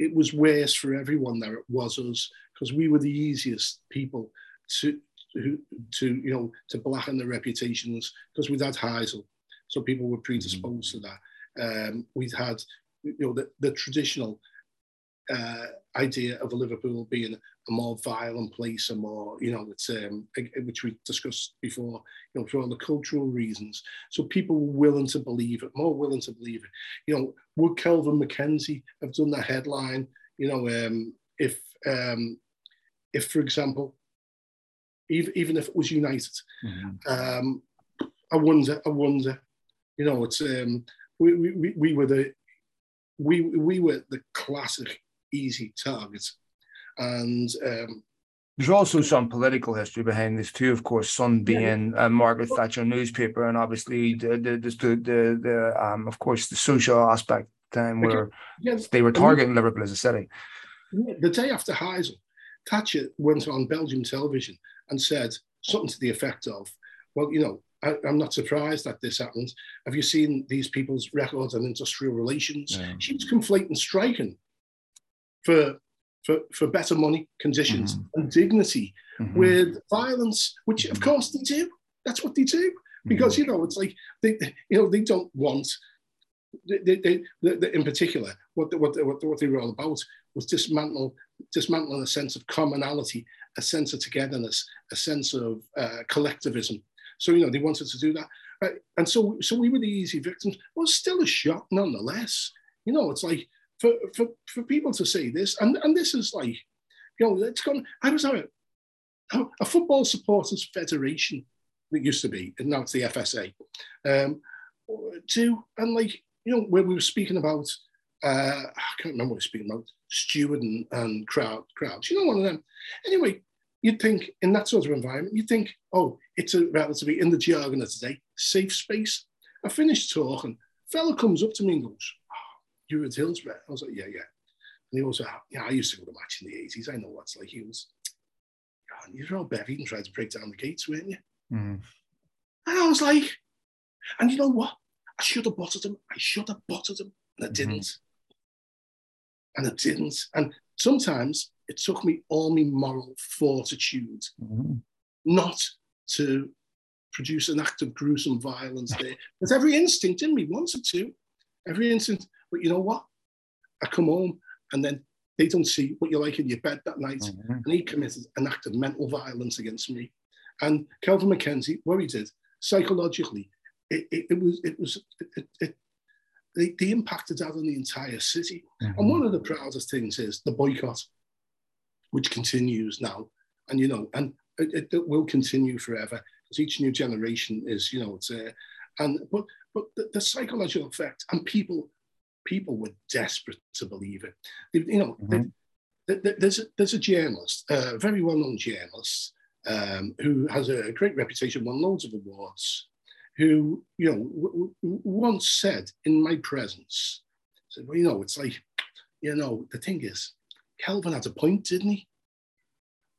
it was worse for everyone that it was us because we were the easiest people to, to, to you know, to blacken their reputations because we'd had Heysel, so people were predisposed mm-hmm. to that. Um, we'd had, you know, the, the traditional uh, idea of Liverpool being a more violent place, a more, you know, it's um, which we discussed before, you know, for all the cultural reasons. So people were willing to believe it, more willing to believe it. You know, would Kelvin MacKenzie have done the headline? You know, um, if um, if for example, even even if it was United, mm-hmm. um, I wonder, I wonder. You know, it's um, we, we, we were the we we were the classic easy target. And um, there's also some political history behind this too. Of course, Sun being a Margaret Thatcher newspaper, and obviously the the the, the, the um, of course the social aspect time where yeah, they were targeting Liverpool as a city. The day after Heysel, Thatcher went on Belgium television and said something to the effect of, "Well, you know, I, am not surprised that this happened. Have you seen these people's records on industrial relations? Yeah. She was conflating striking for for, for better money conditions mm-hmm. and dignity mm-hmm. with violence, which of course they do. That's what they do. Because mm-hmm. you know, it's like they, you know, they don't want. They, they, they, in particular, what, what, what, what they were all about was dismantle, dismantling a sense of commonality, a sense of togetherness, a sense of uh, collectivism. So you know, they wanted to do that, uh, and so so we were the easy victims. Well, still a shock nonetheless. You know, it's like for, for, for people to see this, and, and this is like, you know, it's gone. I was at a, a football supporters federation that used to be, and now it's the FSA. Um, to and like you know where we were speaking about, uh, I can't remember what we were speaking about, steward and, and crowd crowds. You know, one of them. Anyway, you'd think in that sort of environment, you'd think, oh, it's a relatively in the jargon of today, safe space. I finished talking. Fella comes up to me and goes, you were at Hillsborough? I was like, yeah, yeah. And he also, yeah, I used to go to match in the 80s. I know what's like. He was, God, you were all bevied and tried to break down the gates, weren't you? Mm. And I was like, and you know what? I should have bottled him. I should have bottled him. And I didn't. Mm-hmm. And I didn't. And sometimes it took me all my moral fortitude mm-hmm. not to produce an act of gruesome violence there. Because every instinct in me wanted to. Every instinct, but you know what? I come home and then they don't see what you're like in your bed that night. Mm-hmm. And he committed an act of mental violence against me. And Kelvin MacKenzie, what he did psychologically, it, it, it was it was it, it, the, the impact it had on the entire city. Mm-hmm. And one of the proudest things is the boycott. which continues now, and you know, and it, it will continue forever because each new generation is, you know, it's a, and but but the, the, psychological effect and people people were desperate to believe it. You know, mm-hmm. there's a, there's a journalist, a very well known journalist, um, who has a great reputation, won loads of awards, who you know w- w- once said in my presence, said, well, you know, it's like, you know, the thing is, Kelvin had a point, didn't he?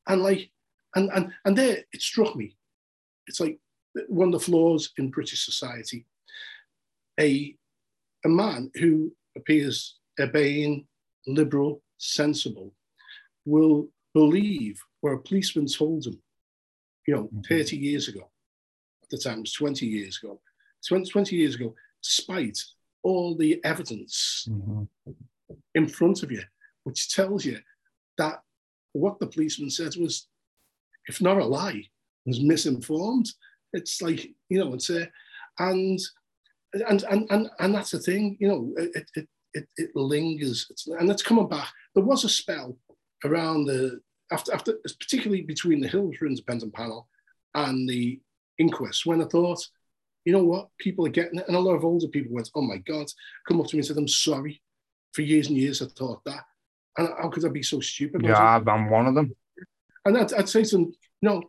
And like, and and and there it struck me. It's like one of the flaws in British society. A a man who appears urbane, liberal, sensible, will believe where a policeman told him, you know, mm-hmm. 30 years ago, at the time was 20 years ago, 20, 20 years ago, despite all the evidence mm-hmm. in front of you, which tells you that what the policeman said was, if not a lie, was misinformed. It's like, you know, it's a, and and and and, and that's the thing, you know, it it it, it lingers, it's, and it's coming back. There was a spell around the after after particularly between the Hillsborough Independent Panel and the inquest when I thought, you know what, people are getting it, and a lot of older people went, oh my god, come up to me and said, I'm sorry. For years and years, I thought that, and how could I be so stupid? Yeah, I'm one of them. And I'd, I'd say to them, no,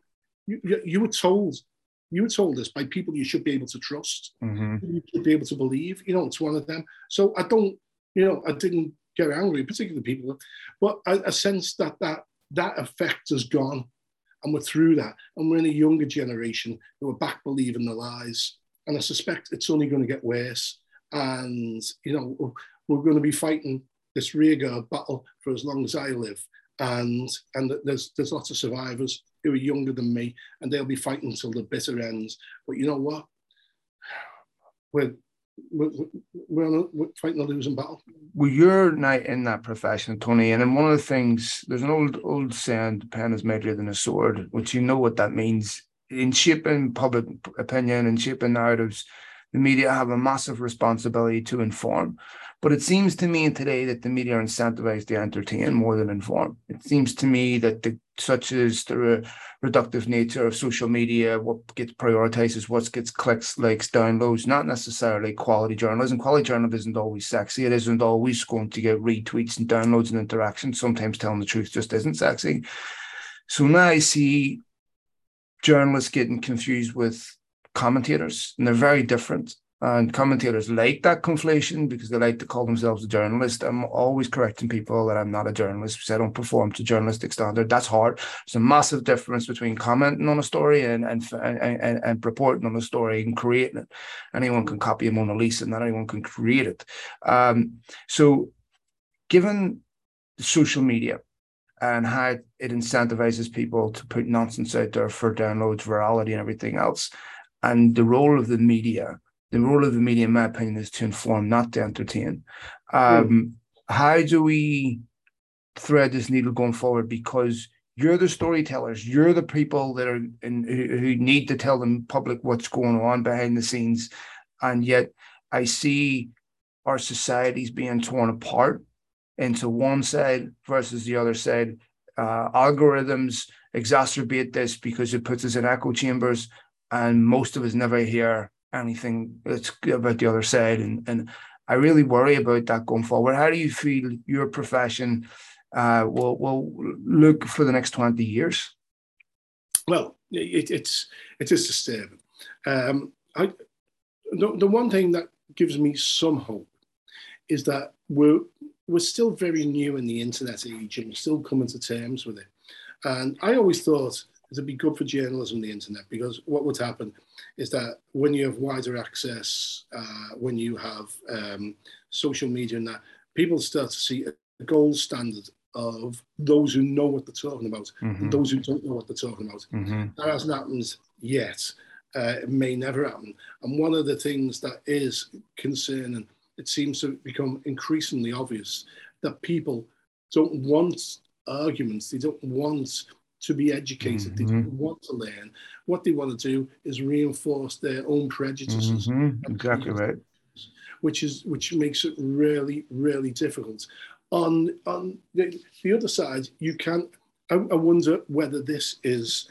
you, you were told you were told this by people you should be able to trust, mm-hmm. you should be able to believe. You know, it's one of them. So I don't, you know, I didn't get angry, particularly people, but I, I sense that that that effect has gone, and we're through that, and we're in a younger generation who are back believing the lies, and I suspect it's only going to get worse. And you know, we're going to be fighting this rearguard battle for as long as I live, and and there's there's lots of survivors who are younger than me, and they'll be fighting till the bitter ends. But you know what? We're we're, we're, we're fighting a losing battle. Well, you're not in that profession, Tony. And then one of the things, there's an old old saying, "The pen is mightier than a sword," which you know what that means in shaping public opinion and shaping narratives. The media have a massive responsibility to inform. But it seems to me today that the media are incentivized to entertain more than inform. It seems to me that the such as the re- reductive nature of social media, what gets prioritized is what gets clicks, likes, downloads, not necessarily quality journalism. Quality journalism isn't always sexy. It isn't always going to get retweets and downloads and interactions. Sometimes telling the truth just isn't sexy. So now I see journalists getting confused with commentators, and they're very different. And commentators like that conflation because they like to call themselves a journalist. I'm always correcting people that I'm not a journalist because I don't perform to journalistic standard. That's hard. There's a massive difference between commenting on a story and and and, and and reporting on a story and creating it. Anyone can copy a Mona Lisa, not anyone can create it. Um, so, given social media and how it incentivizes people to put nonsense out there for downloads, virality, and everything else, and the role of the media the role of the media, in my opinion, is to inform, not to entertain. Um, mm. How do we thread this needle going forward? Because you're the storytellers, you're the people that are in, who, who need to tell the public what's going on behind the scenes, and yet I see our societies being torn apart into one side versus the other side. Uh, algorithms exacerbate this because it puts us in echo chambers, and most of us never hear anything that's about the other side. And, and I really worry about that going forward. How do you feel your profession uh, will, will look for the next 20 years? Well, it, it's, it is disturbing. Um, I, the, the one thing that gives me some hope is that we're, we're still very new in the internet age and we're still coming to terms with it. And I always thought it'd be good for journalism, the internet, because what would happen is that when you have wider access, uh, when you have um, social media and that, people start to see a gold standard of those who know what they're talking about mm-hmm. and those who don't know what they're talking about. Mm-hmm. That hasn't happened yet. Uh, it may never happen. And one of the things that is concerning, it seems to become increasingly obvious that people don't want arguments, they don't want to be educated. Mm-hmm. They don't want to learn. What they want to do is reinforce their own prejudices. Mm-hmm. Exactly right. Which is which makes it really, really difficult. On on the, the other side, you can I, I wonder whether this is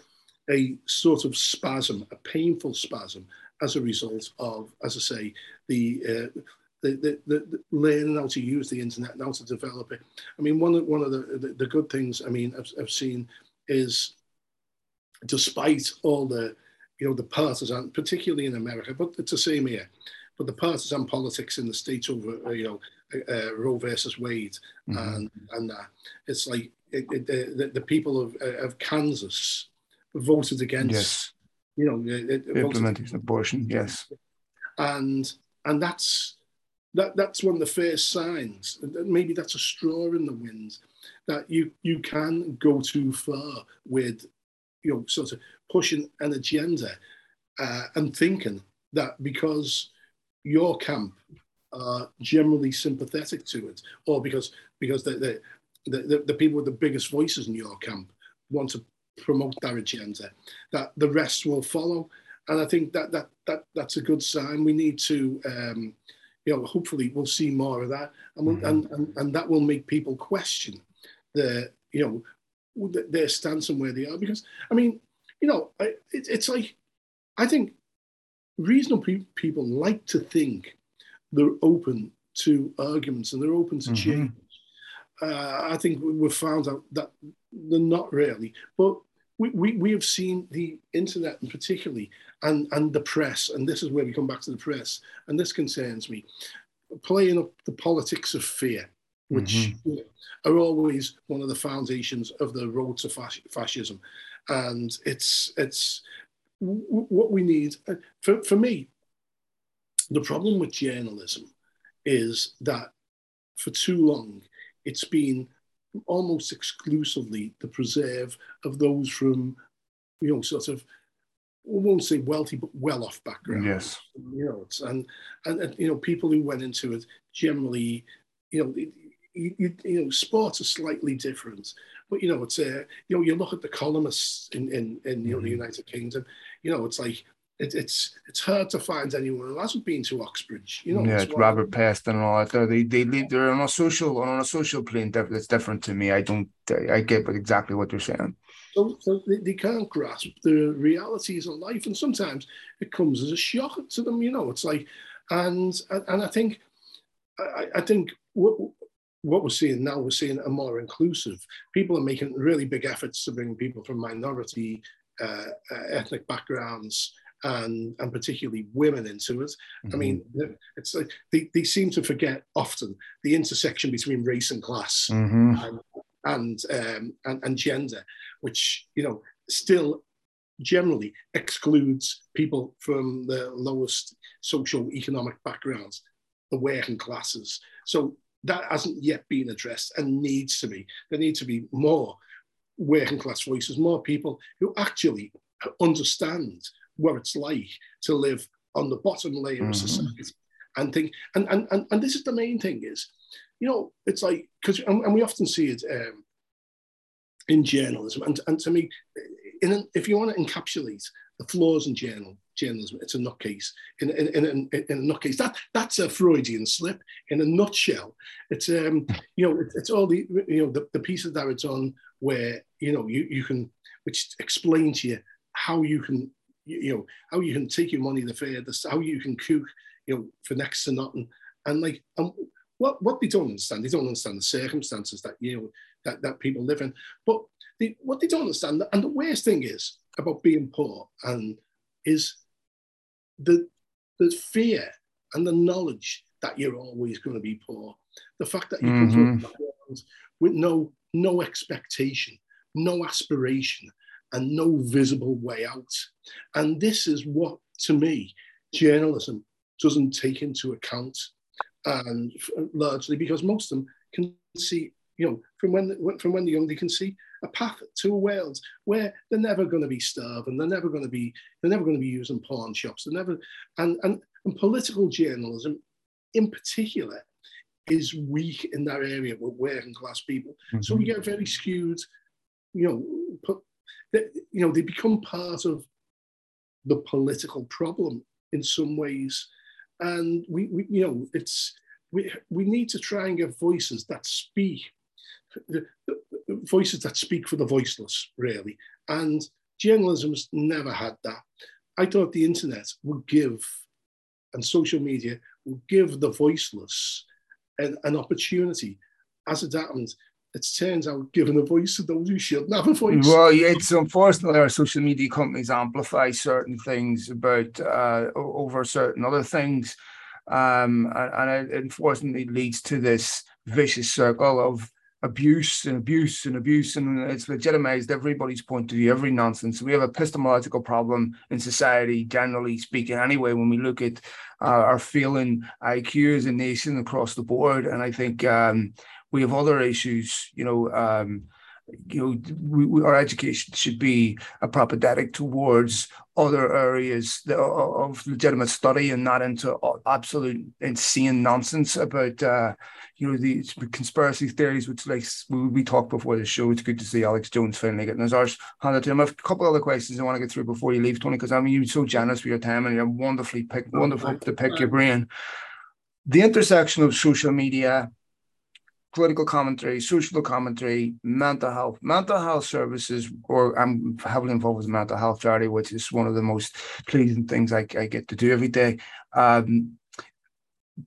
a sort of spasm, a painful spasm, as a result of, as I say, the uh, the, the, the, learning how to use the internet and how to develop it. I mean, one of one of the, the, the good things I mean I've, I've seen is, despite all the you know the partisan, particularly in America, but it's the same here. But the partisan politics in the states over uh, you know uh, uh, Roe versus Wade mm-hmm. and and that it's like it, it, the, the people of uh, of Kansas voted against. Yes. You know, implementing abortion. Yes. And and that's that that's one of the first signs. Maybe that's a straw in the wind that you you can go too far with, you know, sort of pushing an agenda uh, and thinking that because your camp are generally sympathetic to it, or because because the the, the, the people with the biggest voices in your camp want to promote their agenda, that the rest will follow. And I think that that that that's a good sign. We need to um, you know, hopefully we'll see more of that, and, we'll, mm-hmm. and, and and that will make people question the you know their stance and where they are. Because I mean, you know, it, it's like I think reasonable people like to think they're open to arguments and they're open to mm-hmm. change. Uh, I think we've found out that they're not really, but we, we, we have seen the internet and particularly and, and the press, and this is where we come back to the press, and this concerns me, playing up the politics of fear, which mm-hmm. are always one of the foundations of the road to fas- fascism. And it's, it's w- what we need. Uh, for, for me, the problem with journalism is that for too long, it's been almost exclusively the preserve of those from, you know, sort of, we won't say wealthy, but well-off backgrounds. Yes. You know, it's, and, and, and, you know, people who went into it generally, you know, you, you, you know, sports are slightly different, but you know, it's a, uh, you know, you look at the columnists in, in, in you know, the mm-hmm. United Kingdom, you know, it's like it, it's it's hard to find anyone who hasn't been to Oxbridge. You know, yeah, it's Robert Peston and all that. They they live they're on a social on a social plane that's different to me. I don't I get exactly what you're saying. So, so they, they can't grasp the realities of life, and sometimes it comes as a shock to them. You know, it's like, and and I think, I, I think what what we're seeing now, we're seeing a more inclusive. People are making really big efforts to bring people from minority uh, uh, ethnic backgrounds and and particularly women into it. Mm-hmm. I mean, mm-hmm. it's like they, they seem to forget often the intersection between race and class mm-hmm. and and, um, and and gender, which you know still generally excludes people from the lowest social economic backgrounds, the working classes. So that hasn't yet been addressed and needs to be. There need to be more working class voices, more people who actually understand what it's like to live on the bottom layer mm-hmm. of society and think and, and and and this is the main thing is you know it's like because and, and, we often see it um, in journalism and, and to me in an, if you want to encapsulate the flaws in journal journalism it's a nutcase. In, in, in, in, in a nutcase. That that's a freudian slip. In a nutshell it's um [LAUGHS] you know it, it's all the you know the, the pieces that it's on where you know you, you can which explain to you how you can you, you know how you can take your money the furthest, how you can cook, you know, for next to nothing, and like, and what what they don't understand, they don't understand the circumstances that you know that that people live in. But they, what they don't understand, and the worst thing is about being poor, and is the the fear and the knowledge that you're always going to be poor. The fact that you mm-hmm. come from with no no expectation, no aspiration, and no visible way out. And this is what, to me, journalism doesn't take into account, and largely because most of them can see, you know, from when from when they're young, they can see a path to a world where they're never going to be starving, they're never going to be, they're never going to be using pawn shops, they're never, and and and political journalism, in particular, is weak in that area with working class people. Mm-hmm. So we get very skewed, you know, that you know they become part of the political problem in some ways, and we, we you know it's we we need to try and get voices that speak. Voices that speak for the voiceless, really. And journalism's never had that. I thought the internet would give, and social media would give the voiceless an, an opportunity. As it happened, it turns out giving a voice to those who shouldn't have a voice. Well, it's unfortunately our social media companies amplify certain things about uh, over certain other things, um, and, and, it unfortunately leads to this vicious circle of abuse and abuse and abuse, and it's legitimized everybody's point of view, every nonsense. We have epistemological problem in society, generally speaking, anyway, when we look at uh, our failing IQ as a nation across the board. And I think um, we have other issues, you know. Um, you know, we, we, our education should be apologetic towards other areas of legitimate study and not into absolute insane nonsense about uh, you know these conspiracy theories which like we, talked before the show. It's good to see Alex Jones finally getting his arse handed to him. I have a couple other questions i want to get through before you leave tony because i mean you're so generous with your time and you're wonderfully pick, oh, wonderful to pick your brain. The intersection of social media political commentary, social commentary, mental health, mental health services, or I'm heavily involved with mental health charity, which is one of the most pleasing things I, I get to do every day. Um,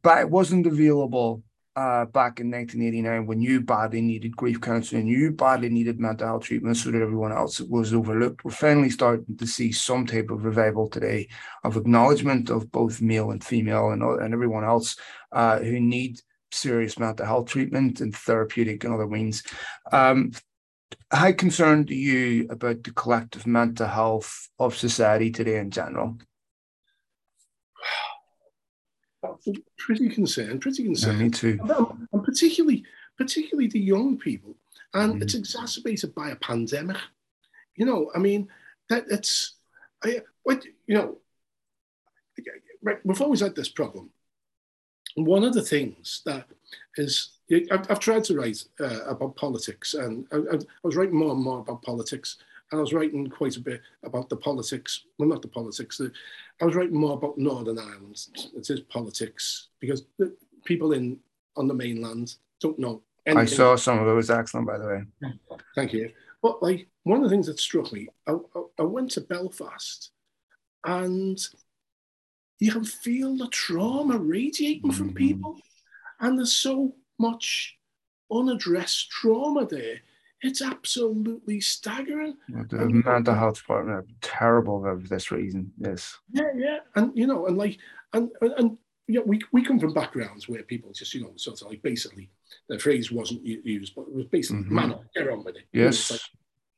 but it wasn't available uh, back in 1989 when you badly needed grief counseling, you badly needed mental health treatment so that everyone else was overlooked. We're finally starting to see some type of revival today of acknowledgement of both male and female and, and everyone else uh, who need serious mental health treatment and therapeutic and other means. Um, how concerned are you about the collective mental health of society today in general? Pretty concerned, pretty concerned. Yeah, me too. And, and particularly, particularly the young people, and mm. it's exacerbated by a pandemic. You know, I mean, that it's, I, what you know, right we've always had this problem one of the things that is, I've, I've tried to write uh, about politics, and I, I, was writing more and more about politics, and I was writing quite a bit about the politics. Well, not the politics. The, I was writing more about Northern Ireland. It is politics because the people in on the mainland don't know. Anything. I saw some of it. it was excellent, by the way. Thank you. But like one of the things that struck me, I, I, I went to Belfast, and you can feel the trauma radiating mm-hmm. from people. And there's so much unaddressed trauma there. It's absolutely staggering. The and, mental health department are terrible for this reason. Yes. Yeah, yeah. And you know, and like and and, and yeah, we, we come from backgrounds where people just, you know, sort of like basically the phrase wasn't used, but it was basically mm-hmm. man get on with it. Yes. You know, like,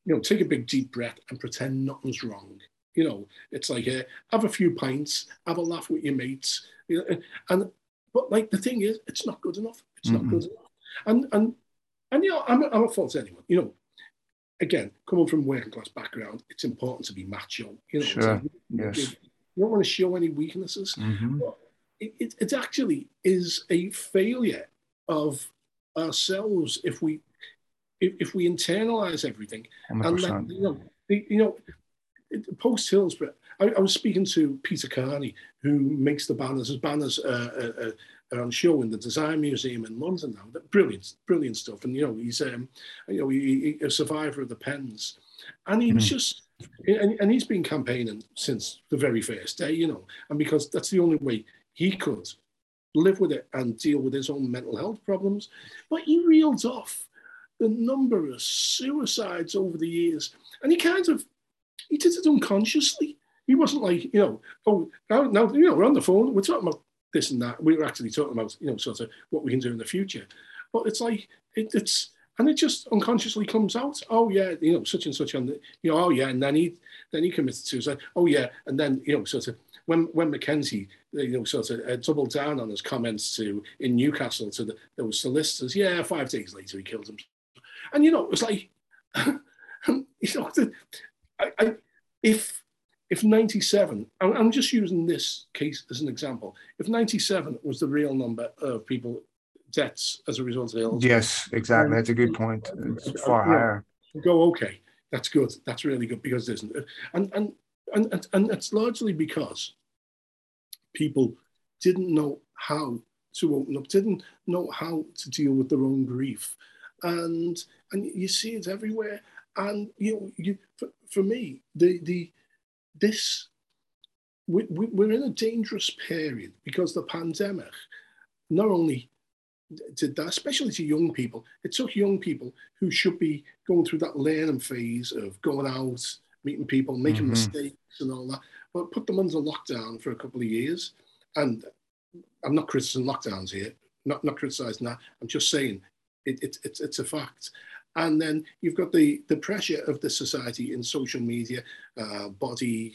you know, take a big deep breath and pretend nothing's wrong. You know, it's like uh, have a few pints, have a laugh with your mates. You know, and but like the thing is, it's not good enough. It's mm-hmm. not good enough. And and and you know, I'm I'm not fault to anyone. You know, again, coming from working class background, it's important to be macho. You know, sure. yes. You don't want to show any weaknesses. Mm-hmm. It, it, it actually is a failure of ourselves if we if, if we internalize everything 100%. and let, you know you know post Hillsborough, I, I, was speaking to Peter Carney, who makes the banners. His banners uh, uh, are on show in the Design Museum in London now. Brilliant, brilliant stuff. And you know, he's um, you know, he, he, a survivor of the pens, and he mm. was just. And, and he's been campaigning since the very first day, you know, and because that's the only way he could live with it and deal with his own mental health problems. But he reeled off the number of suicides over the years. And he kind of he did it unconsciously. He wasn't like, you know, oh, now, now you know, we're on the phone, we're talking about this and that. We were actually talking about, you know, sort of what we can do in the future. But it's like, it, it's, and it just unconsciously comes out. Oh yeah, you know, such and such the, you know, oh yeah, and then he, then he committed suicide. Oh yeah, and then you know, sort of when when MacKenzie, you know, sort of uh, doubled down on his comments to in Newcastle to the those solicitors. Yeah, five days later he killed him, and you know, it was like, [LAUGHS] you know, the, I, I, if if 97, I'm just using this case as an example. If 97 was the real number of people deaths as a result of illness, yes, exactly. That's a good point. It's far higher. Go okay. That's good. That's really good because there's and and and and, and it's largely because people didn't know how to open up, didn't know how to deal with their own grief, and and you see it everywhere. And you know, you for, for me, the the this we, we, we're in a dangerous period because the pandemic not only did that, especially to young people, it took young people who should be going through that learning phase of going out, meeting people, making mm-hmm. mistakes and all that, but put them under lockdown for a couple of years. And I'm not criticizing lockdowns here, not, not criticizing that. I'm just saying it, it, it's, it's a fact. And then you've got the, the pressure of the society in social media, uh, body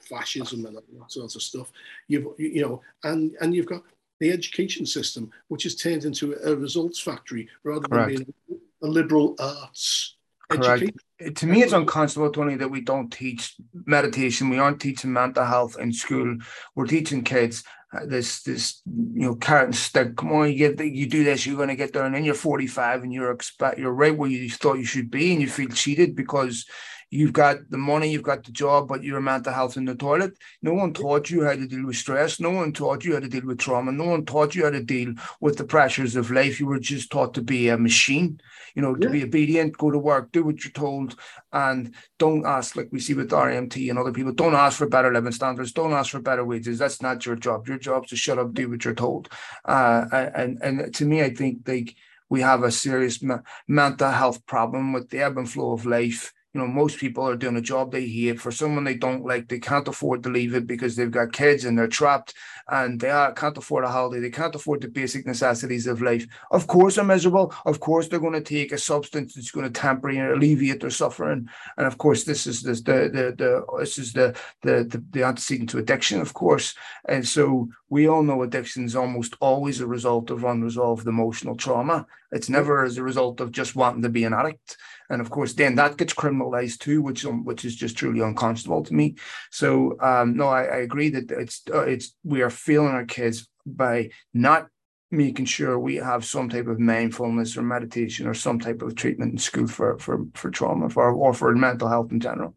fascism and all that sorts of stuff. You've, you know, and, and you've got the education system, which has turned into a results factory rather Correct. than being a liberal arts Correct. Education. To me, it's unconscionable, Tony, that we don't teach meditation. We aren't teaching mental health in school. We're teaching kids Uh, this, this, you know, and stick. Come on, you get, you do this, you're going to get there, and then you're 45, and you're expect, you're right where you thought you should be, and you feel cheated because you've got the money, you've got the job, but your mental health in the toilet. No one taught you how to deal with stress. No one taught you how to deal with trauma. No one taught you how to deal with the pressures of life. You were just taught to be a machine, you know, to yeah. be obedient, go to work, do what you're told, and don't ask, like we see with RMT and other people, don't ask for better living standards, don't ask for better wages. That's not your job. Your job's to shut up, do what you're told. Uh, and and to me, I think like we have a serious me- mental health problem with the ebb and flow of life you know, most people are doing a job they hate for someone they don't like. They can't afford to leave it because they've got kids and they're trapped and they are, can't afford a holiday. They can't afford the basic necessities of life. Of course, they're miserable. Of course, they're going to take a substance that's going to temporarily alleviate their suffering. And of course, this is this, the the the this is the the the, the antecedent to addiction, of course. And so we all know addiction is almost always a result of unresolved emotional trauma. It's never as a result of just wanting to be an addict and of course then that gets criminalized too which um, which is just truly unconscionable to me so um, no I, I, agree that it's uh, it's we are failing our kids by not making sure we have some type of mindfulness or meditation or some type of treatment in school for for for trauma for or for mental health in general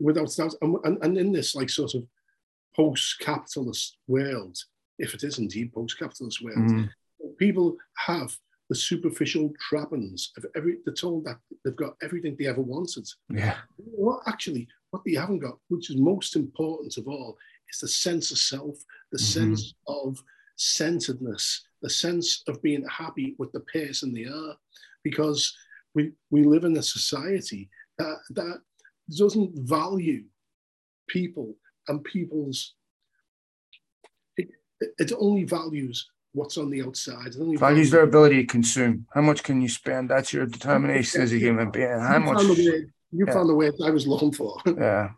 without doubt and, and in this like sort of post-capitalist world if it is indeed post-capitalist world mm. people have the superficial trappings of every they're told that they've got everything they ever wanted. Yeah. What actually what they haven't got, which is most important of all, is the sense of self, the mm-hmm. sense of centeredness, the sense of being happy with the person they are. Because we we live in a society that that doesn't value people and people's it, it only values what's on the outside. Values their ability to consume. How much can you spend? That's your determination as a human being. How much? you yeah. found the way I was looking for. [LAUGHS] yeah,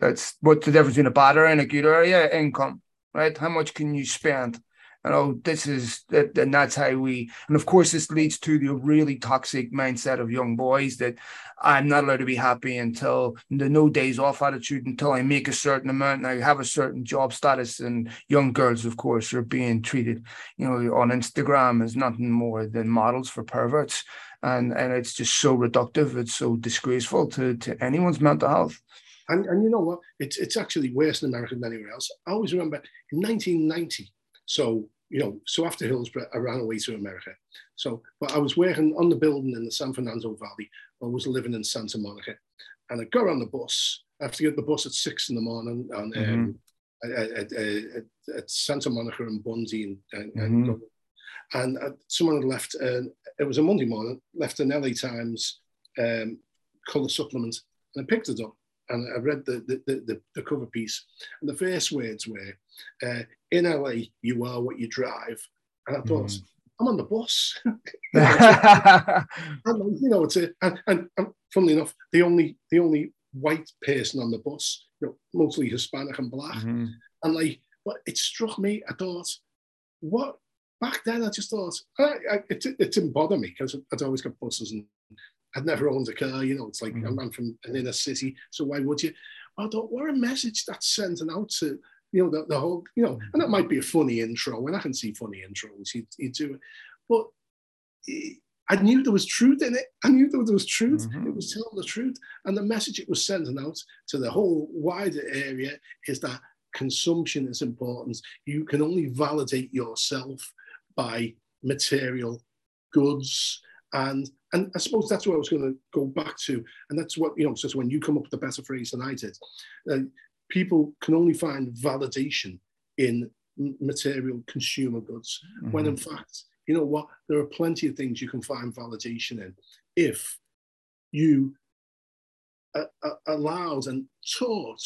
that's what's the difference between a area and a good area? Income, right? How much can you spend? You know, this is that and that's how we and of course this leads to the really toxic mindset of young boys that I'm not allowed to be happy until the no days off attitude until I make a certain amount and I have a certain job status. And young girls of course are being treated you know on Instagram as nothing more than models for perverts. And and it's just so reductive it's so disgraceful to to anyone's mental health. And, and you know what? It's it's actually worse in America than anywhere else. I always remember in 1990 so you know, so after Hillsborough, I ran away to America. So, but I was working on the building in the San Fernando Valley. I was living in Santa Monica, and I got on the bus. I have to get the bus at six in the morning, and mm-hmm. um, at, at, at, Santa Monica and Bundy, and, and, mm-hmm. and uh, someone had left. Uh, it was a Monday morning. Left an LA Times um, color supplement, and I picked it up and I read the, the, the, the, cover piece, and the first words were, uh, "In LA, you are what you drive." And I thought, mm. I'm on the bus. [LAUGHS] [LAUGHS] and, you know, it's a, and, and, and funnily enough, the only the only white person on the bus, you know, mostly Hispanic and black, mm-hmm. and like, but it struck me. I thought, what back then? I just thought I, I, it, it didn't bother me because I'd always got buses and I'd never owned a car, you know, it's like mm-hmm. I'm from an inner city, so why would you? I thought, what a message that's sending out to, you know, the, the whole, you know, and that might be a funny intro, and I can see funny intros, you, you do it. But I knew there was truth in it. I knew there was truth. Mm-hmm. It was telling the truth. And the message it was sending out to the whole wider area is that consumption is important. You can only validate yourself by material goods And and I suppose that's what I was going to go back to, and that's what you know. So when you come up with a better phrase than I did, uh, people can only find validation in material consumer goods, mm-hmm. when in fact, you know what, there are plenty of things you can find validation in if you are, are allowed and taught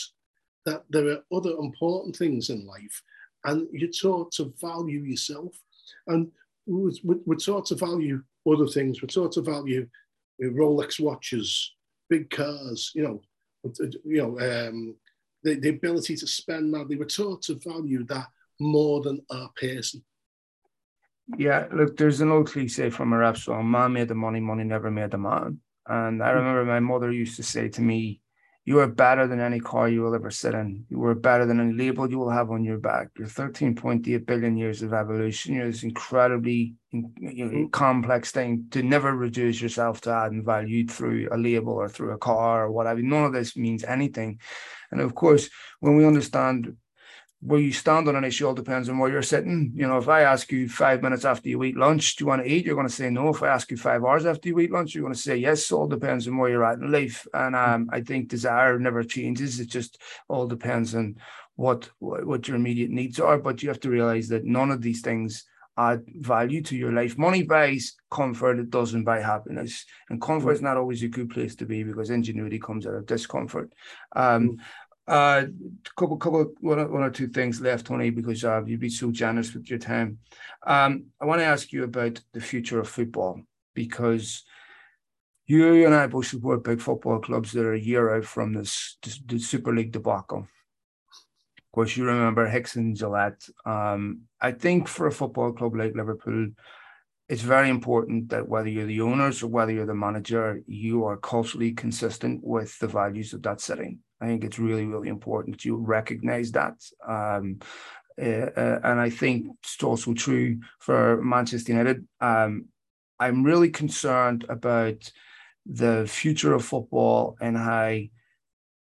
that there are other important things in life, and you're taught to value yourself. And we're, we're taught to value other things. We're taught to value Rolex watches, big cars, you know, you know, um, the, the ability to spend money. We're taught to value that more than our person. Yeah, look, there's an old cliche from a rap song Man made the money, money never made the man. And I remember my mother used to say to me, You are better than any car you will ever sit in. You are better than any label you will have on your back. You're 13.8 billion years of evolution. You're this incredibly you know, mm-hmm. complex thing to never reduce yourself to adding value through a label or through a car or whatever. None of this means anything. And of course, when we understand where you stand on an issue all depends on where you're sitting. You know, if I ask you five minutes after you eat lunch, do you want to eat? You're going to say no. If I ask you five hours after you eat lunch, you're going to say yes. All depends on where you're at in life. And um, I think desire never changes. It just all depends on what what your immediate needs are. But you have to realize that none of these things add value to your life. Money buys comfort, it doesn't buy happiness. And comfort is not always a good place to be because ingenuity comes out of discomfort. Um, mm. Uh, couple, couple, one one or two things left, Tony, because uh, you've been so generous with your time. Um, I want to ask you about the future of football because you and I both support big football clubs that are a year out from this, this the Super League debacle. Of course, you remember Hicks and Gillett. Um, I think for a football club like Liverpool, it's very important that whether you're the owners or whether you're the manager, you are culturally consistent with the values of that city. I think it's really, really important you recognize that. Um, uh, and I think it's also true for Manchester United. Um, I'm really concerned about the future of football and how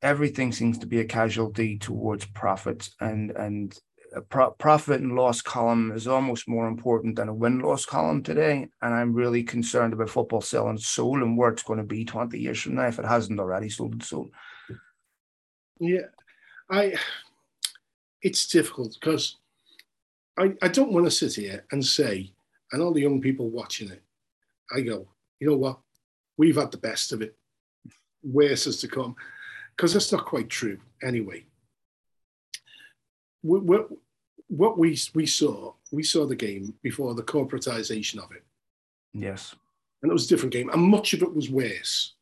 everything seems to be a casualty towards profit and and a pro- profit and loss column is almost more important than a win loss column today. And I'm really concerned about football selling soul and where it's going to be 20 years from now if it hasn't already sold its soul. Yeah, I. It's difficult because I, I don't want to sit here and say, and all the young people watching it, I go, you know what? We've had the best of it. Worse is to come. Because that's not quite true anyway. What, what we, we saw, we saw the game before the corporatization of it. Yes. And it was a different game. And much of it was worse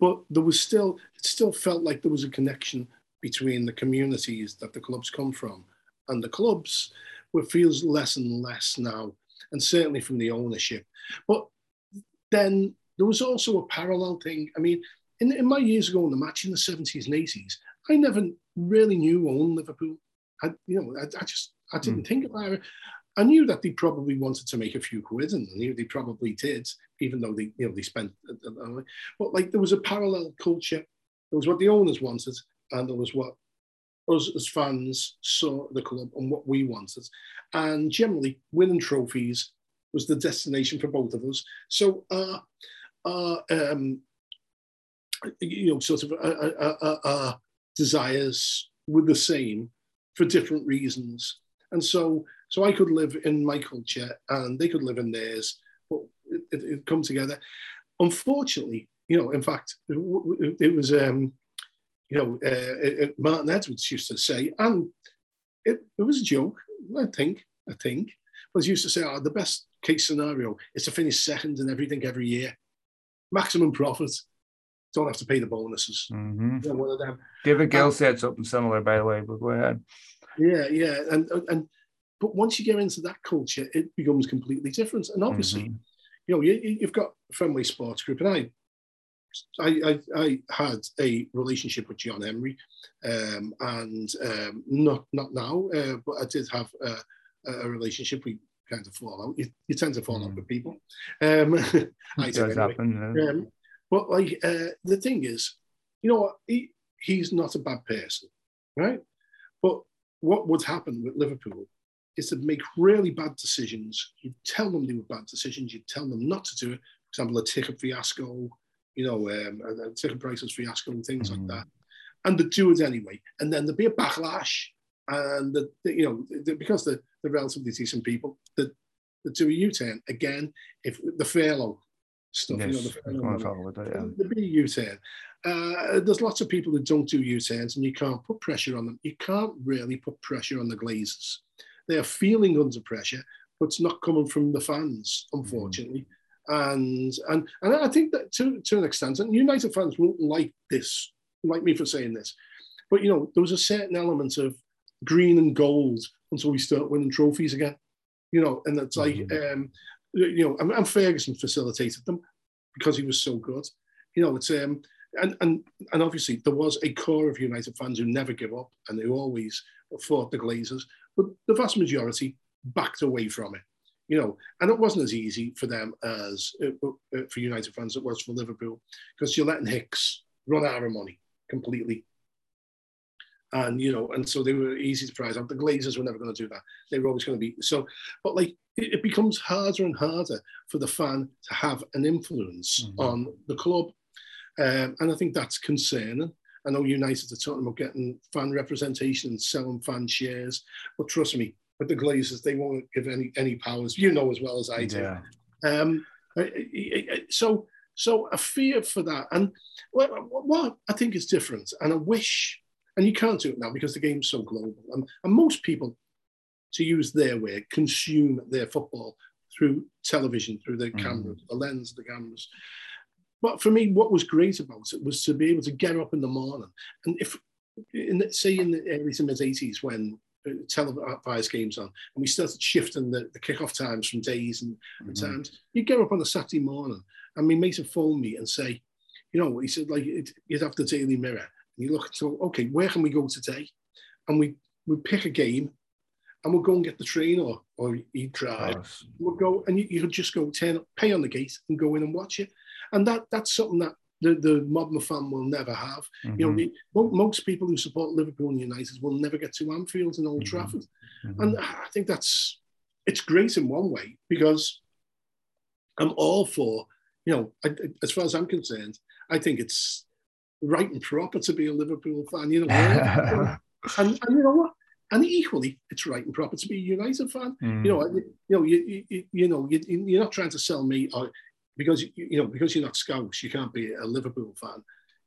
but there was still it still felt like there was a connection between the communities that the clubs come from and the clubs where feels less and less now and certainly from the ownership but then there was also a parallel thing i mean in, in my years ago in the match in the 70s and 80s i never really knew own liverpool i you know i, I just i didn't mm. think about it I knew that they probably wanted to make a few quid, and I knew they probably did, even though they, you know, they spent. Uh, uh, uh, but like there was a parallel culture. There was what the owners wanted, and there was what us as fans saw the club and what we wanted. And generally, winning trophies was the destination for both of us. So our, um, you know, sort of desires were the same for different reasons. And so so I could live in my culture and they could live in theirs, but it, it, it come together. Unfortunately, you know, in fact, it, was, um, you know, uh, Martin Edwards used to say, and it, it was a joke, I think, I think, but he used to say, oh, the best case scenario is to finish second in everything every year. Maximum profit. Don't have to pay the bonuses. Mm-hmm. one of them. David Gill said something similar, by the way, but go ahead. Yeah, yeah. And, and but once you get into that culture, it becomes completely different. And obviously, mm-hmm. you know, you, have got Fenway Sports Group, and I, I, I, I had a relationship with John Henry, um, and um, not not now, uh, but I did have a, a, relationship. We kind of fall out. You, you tend to fall mm-hmm. out with people. Um, [LAUGHS] it does anyway. happen. Yeah. Um, but like uh, the thing is, you know what? He, he's not a bad person, right? But what would happen with Liverpool is to make really bad decisions. You tell them they were bad decisions. You tell them not to do it. For example, the ticket fiasco, you know, um, ticket prices fiasco and things Mhm. like that. And they do it anyway. And then there'd be a backlash. And, the, the- you know, the, because they're, they're relatively decent people, that they do a U-turn. Again, if the furlough stuff, you know, the furlough money, to talk that. Yeah. There'd be a U-turn. Uh, there's lots of people that don't do U-turns and you can't put pressure on them. You can't really put pressure on the Glazers. They are feeling under pressure, but it's not coming from the fans, unfortunately. And and and I think that to, to an extent, and United fans won't like this, like me for saying this, but you know, there was a certain element of green and gold until we start winning trophies again. You know, and it's like Mhm. um, you know, and, and Ferguson facilitated them because he was so good. You know, it's um and and and obviously there was a core of United fans who never give up and who always fought the Glazers, but the vast majority backed away from it. You know, and it wasn't as easy for them as uh, uh, for United fans it was for Liverpool because you're letting Hicks run out of money completely. And you know, and so they were easy to prize out. The Glazers were never going to do that. They were always going to be so. But like, it, it becomes harder and harder for the fan to have an influence Mhm. on the club, um, and I think that's concerning. I know United are talking about getting fan representation and selling fan shares, but trust me, with the Glazers, they won't give any any powers. You know as well as I do. Yeah. Um, so, so a fear for that, and what, what I think is different, and I wish, and you can't do it now because the game's so global, and, and most people, to use their way, consume their football through television, through the Mhm. camera, the lens, the cameras. But for me, what was great about it was to be able to get up in the morning, and if, in the, say, in the early to mid '80s when televised games on, and we started shifting the, the kickoff times from days and Mhm. times. You get up on a Saturday morning, and my mate would phone me and say, you know, he said like it, you'd have the Daily Mirror, and you look at so okay, where can we go today? And we we pick a game, and we'll go and get the train or or you drive. We'll go and you, you could just go turn up, pay on the gate, and go in and watch it. And that that's something that the, the modern fan will never have. You know, Mhm. the, mo- most people who support Liverpool and United will never get to Anfield and Old Mhm. Trafford. Mhm. And I think that's it's great in one way because I'm all for, you know, I, as far as I'm concerned, I think it's right and proper to be a Liverpool fan. You know, [LAUGHS] and, and you know what? And equally, it's right and proper to be a United fan. Mm. You know, you, you know, you, you, you know, you, you're not trying to sell me, or because you, you know, because you're not Scouse, you can't be a Liverpool fan.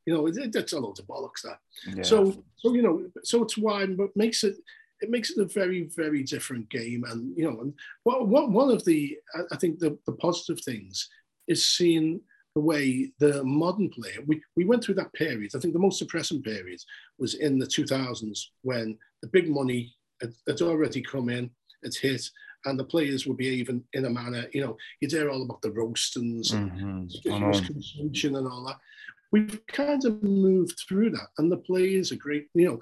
You know, it, that's a load of bollocks. That. Yeah. So, so you know, so it's wide, but makes it it makes it a very, very different game. And you know, and what, what one of the I- I think the, the positive things is seeing the way the modern player. We we went through that period. I think the most depressing period was in the 2000s when the big money had, had already come in, it's hit, and the players were behaving in a manner. You know, you'd hear all about the roastings and Mhm. I ridiculous consumption and all that. We've kind of moved through that, and the players are great. You know,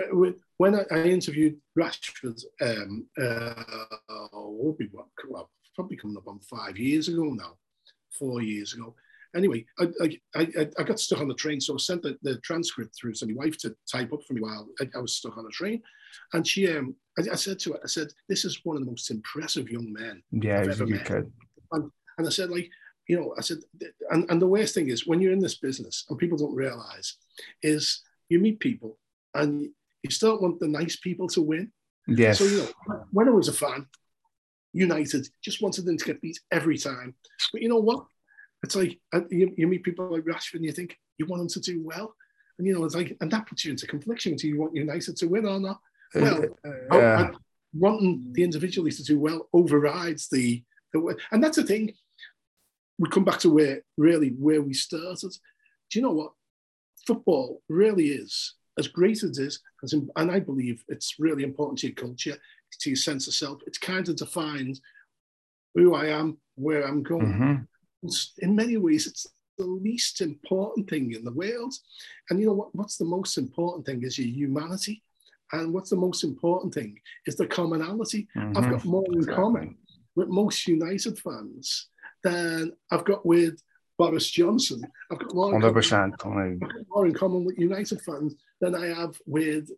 uh, when- when I, I interviewed Rashford, um, uh, oh, be well, probably coming up on five years ago now, four years ago. Anyway, I, I, I, I got stuck on the train, so I sent the, the transcript through to my wife to type up for me while I, I was stuck on a train. And she, um, I, I said to her, I said, "This is one of the most impressive young men Yeah, I've ever met. kid. and I said, like, you know, I said, and, and the worst thing is when you're in this business and people don't realize is you meet people and you still want the nice people to win. Yes. So, you know, when I was a fan, United just wanted them to get beat every time. But you know what? It's like uh, you, you meet people like Rashford and you think you want them to do well. And, you know, it's like, and that puts you into confliction. Do you want United to win or not? Well, Uh, yeah. wanting the individuals to do well overrides the, the and that's the thing. We come back to where really where we started. Do you know what? Football really is as great as it is, as in, and I believe it's really important to your culture, to your sense of self. It's kind of defined who I am, where I'm going. Mhm. In many ways, it's the least important thing in the world. And you know what? What's the most important thing is your humanity. And what's the most important thing is the commonality. I've Mhm. got more in common with most United fans than I've got with Boris Johnson. I've got more in, Hundred common. I've got more in common with United fans than I have with,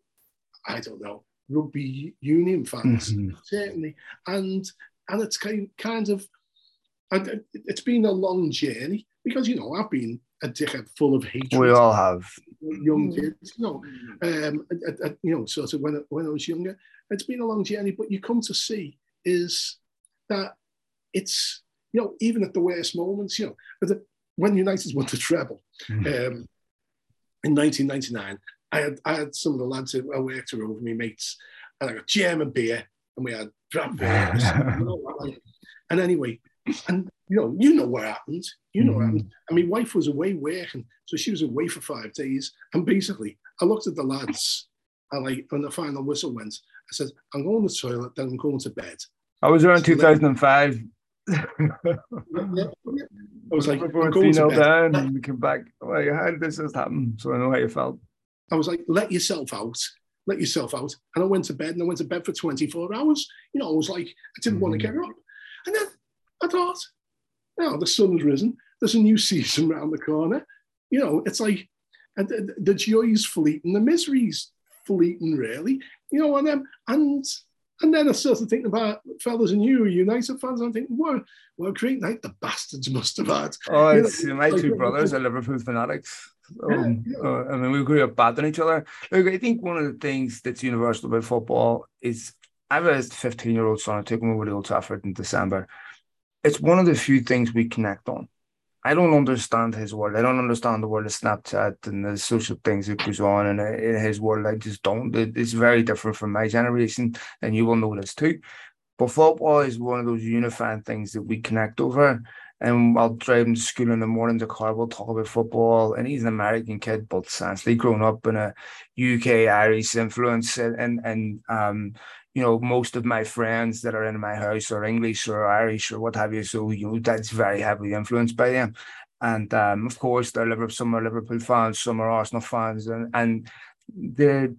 I don't know, rugby union fans Mhm. certainly. And and it's kind kind of I, it's been a long journey because you know I've been a dickhead full of hatred. We all have young kids, you know, um, I, I, you know, sort of when when I was younger. It's been a long journey, but you come to see is that it's you know even at the worst moments, you know, when United won the treble mm. um, in 1999, I had I had some of the lads who I worked with over me mates, and I got German beer, and we had drab beers. [LAUGHS] and anyway, and you know, you know what happened. You know mm. what happened. Mm-hmm. And my wife was away working, so she was away for five days. And basically, I looked at the lads, and like when the final whistle went, I said, "I'm going to the toilet, then I'm going to bed." I was around so 2005. yeah, yeah, yeah. I was like, Before going to bed. down and we came back. Like, how did this just happen? So I know how you felt. I was like, let yourself out, let yourself out. And I went to bed and I went to bed for 24 hours. You know, I was like, I didn't mm. want to get up. And then I thought, now the sun's risen. There's a new season around the corner. You know, it's like and the, the joy's fleeting, the misery's fleeting, really. You know, and then and and then I started thinking about fellas and you, United fans. I'm thinking, what, what a great night the bastards must have had. Oh, it's you know, my like, two brothers are Liverpool fanatics. Um, yeah, yeah. Uh, I mean, we grew up bad on each other. Look, I think one of the things that's universal about football is I have a 15 year old son. I took him over to Old Trafford in December it's one of the few things we connect on. I don't understand his world. I don't understand the world of Snapchat and the social things that goes on in, in his world. I just don't. It's very different from my generation, and you will know this too. But football is one of those unifying things that we connect over. And while driving to school in the morning, the car will talk about football. And he's an American kid, but essentially grown up in a UK Irish influence, and and, and um, you know, most of my friends that are in my house are English or Irish or what have you. So, you know, that's very heavily influenced by them. And um, of course, they're Liverpool, some are Liverpool fans, some are Arsenal fans. And, and the,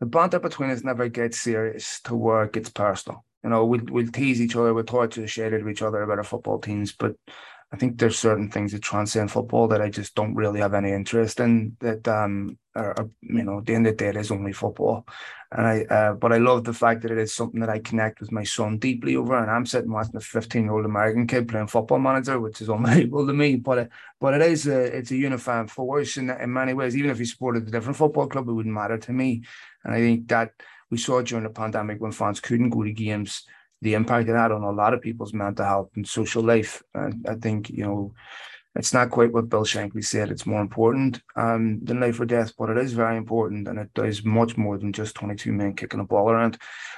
the banter between us never gets serious to where it gets personal. You know, we'll, we'll tease each other, we'll talk to the of each other about our football teams, but I think there's certain things that transcend football that I just don't really have any interest in. That um, are, are you know, the end of the day, it is only football, and I. Uh, but I love the fact that it is something that I connect with my son deeply over. And I'm sitting watching a 15 year old American kid playing football manager, which is [LAUGHS] unbelievable to me. But it, but it is a it's a unifying force in in many ways. Even if he supported a different football club, it wouldn't matter to me. And I think that we saw during the pandemic when fans couldn't go to games the impact it had on a lot of people's mental health and social life. And I think, you know, it's not quite what Bill Shankly said. It's more important um, than life or death, but it is very important, and it does much more than just 22 men kicking a ball around.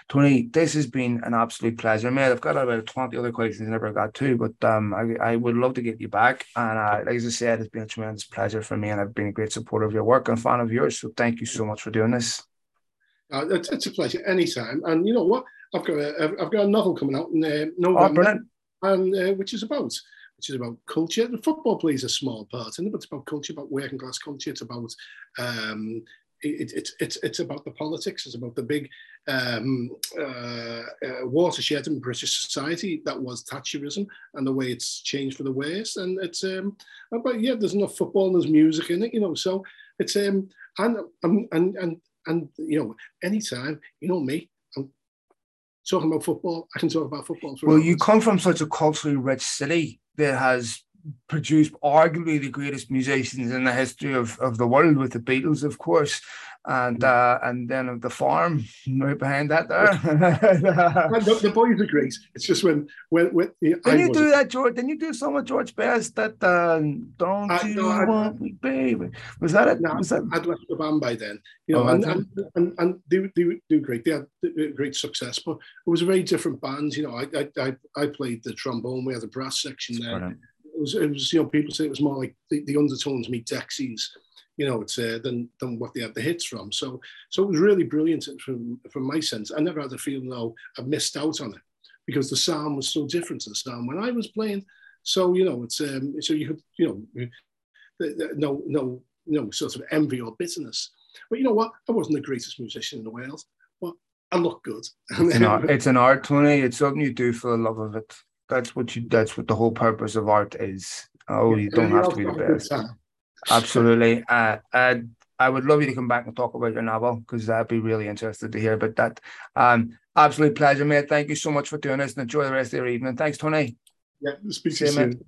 Tony, this has been an absolute pleasure, mate. I've got about 20 other questions I never got to, but um, I, I would love to get you back. And uh, like I said, it's been a tremendous pleasure for me, and I've been a great supporter of your work and fan of yours. So thank you so much for doing this. Uh, it's, it's, a pleasure anytime. And you know what? I've got a, I've got a novel coming out in uh, November, oh, and uh, which is about which is about culture. The football plays a small part in it, but it's about culture, about working class culture. It's about um, it, it, it's it's about the politics. It's about the big um, uh, uh, watershed in British society that was Thatcherism and the way it's changed for the worse. And it's um, but yeah, there's enough football and there's music in it, you know. So it's um and and and and, and you know anytime you know me talking about football, I can talk about football. well, you come from such a culturally rich city that has produced arguably the greatest musicians in the history of, of the world with the Beatles, of course and mm. uh, and then of the farm right behind that there. [LAUGHS] the, the, boys are great. It's just when when when yeah, you do that, George? Did you do some of George Best that uh, "Don't I, You no, Want Me, Baby"? Was that it? No, was that? I'd left the band by then, you know, oh, and, and, and, and they they do great. They had great success, but it was a very different band. You know, I I I played the trombone. We had the brass section there. Brilliant. It was, it was, you know, people say it was more like the, the undertones meet Dexys you know, it's uh, than than what they had the hits from. So so it was really brilliant from from my sense. I never had a feeling though I missed out on it because the sound was so different to the sound when I was playing. So you know, it's um, so you could you know, no no no sort of envy or bitterness. But you know what? I wasn't the greatest musician in the world, but I look good. [LAUGHS] It's an art, it's an art Tony. It's something you do for the love of it. That's what you. That's what the whole purpose of art is. Oh, you don't have to be the best. Absolutely. Uh, uh, I would love you to come back and talk about your novel because I'd be really interested to hear about that. Um, absolute pleasure, mate. Thank you so much for doing this and enjoy the rest of your evening. Thanks, Tony. Yeah, speak to you soon.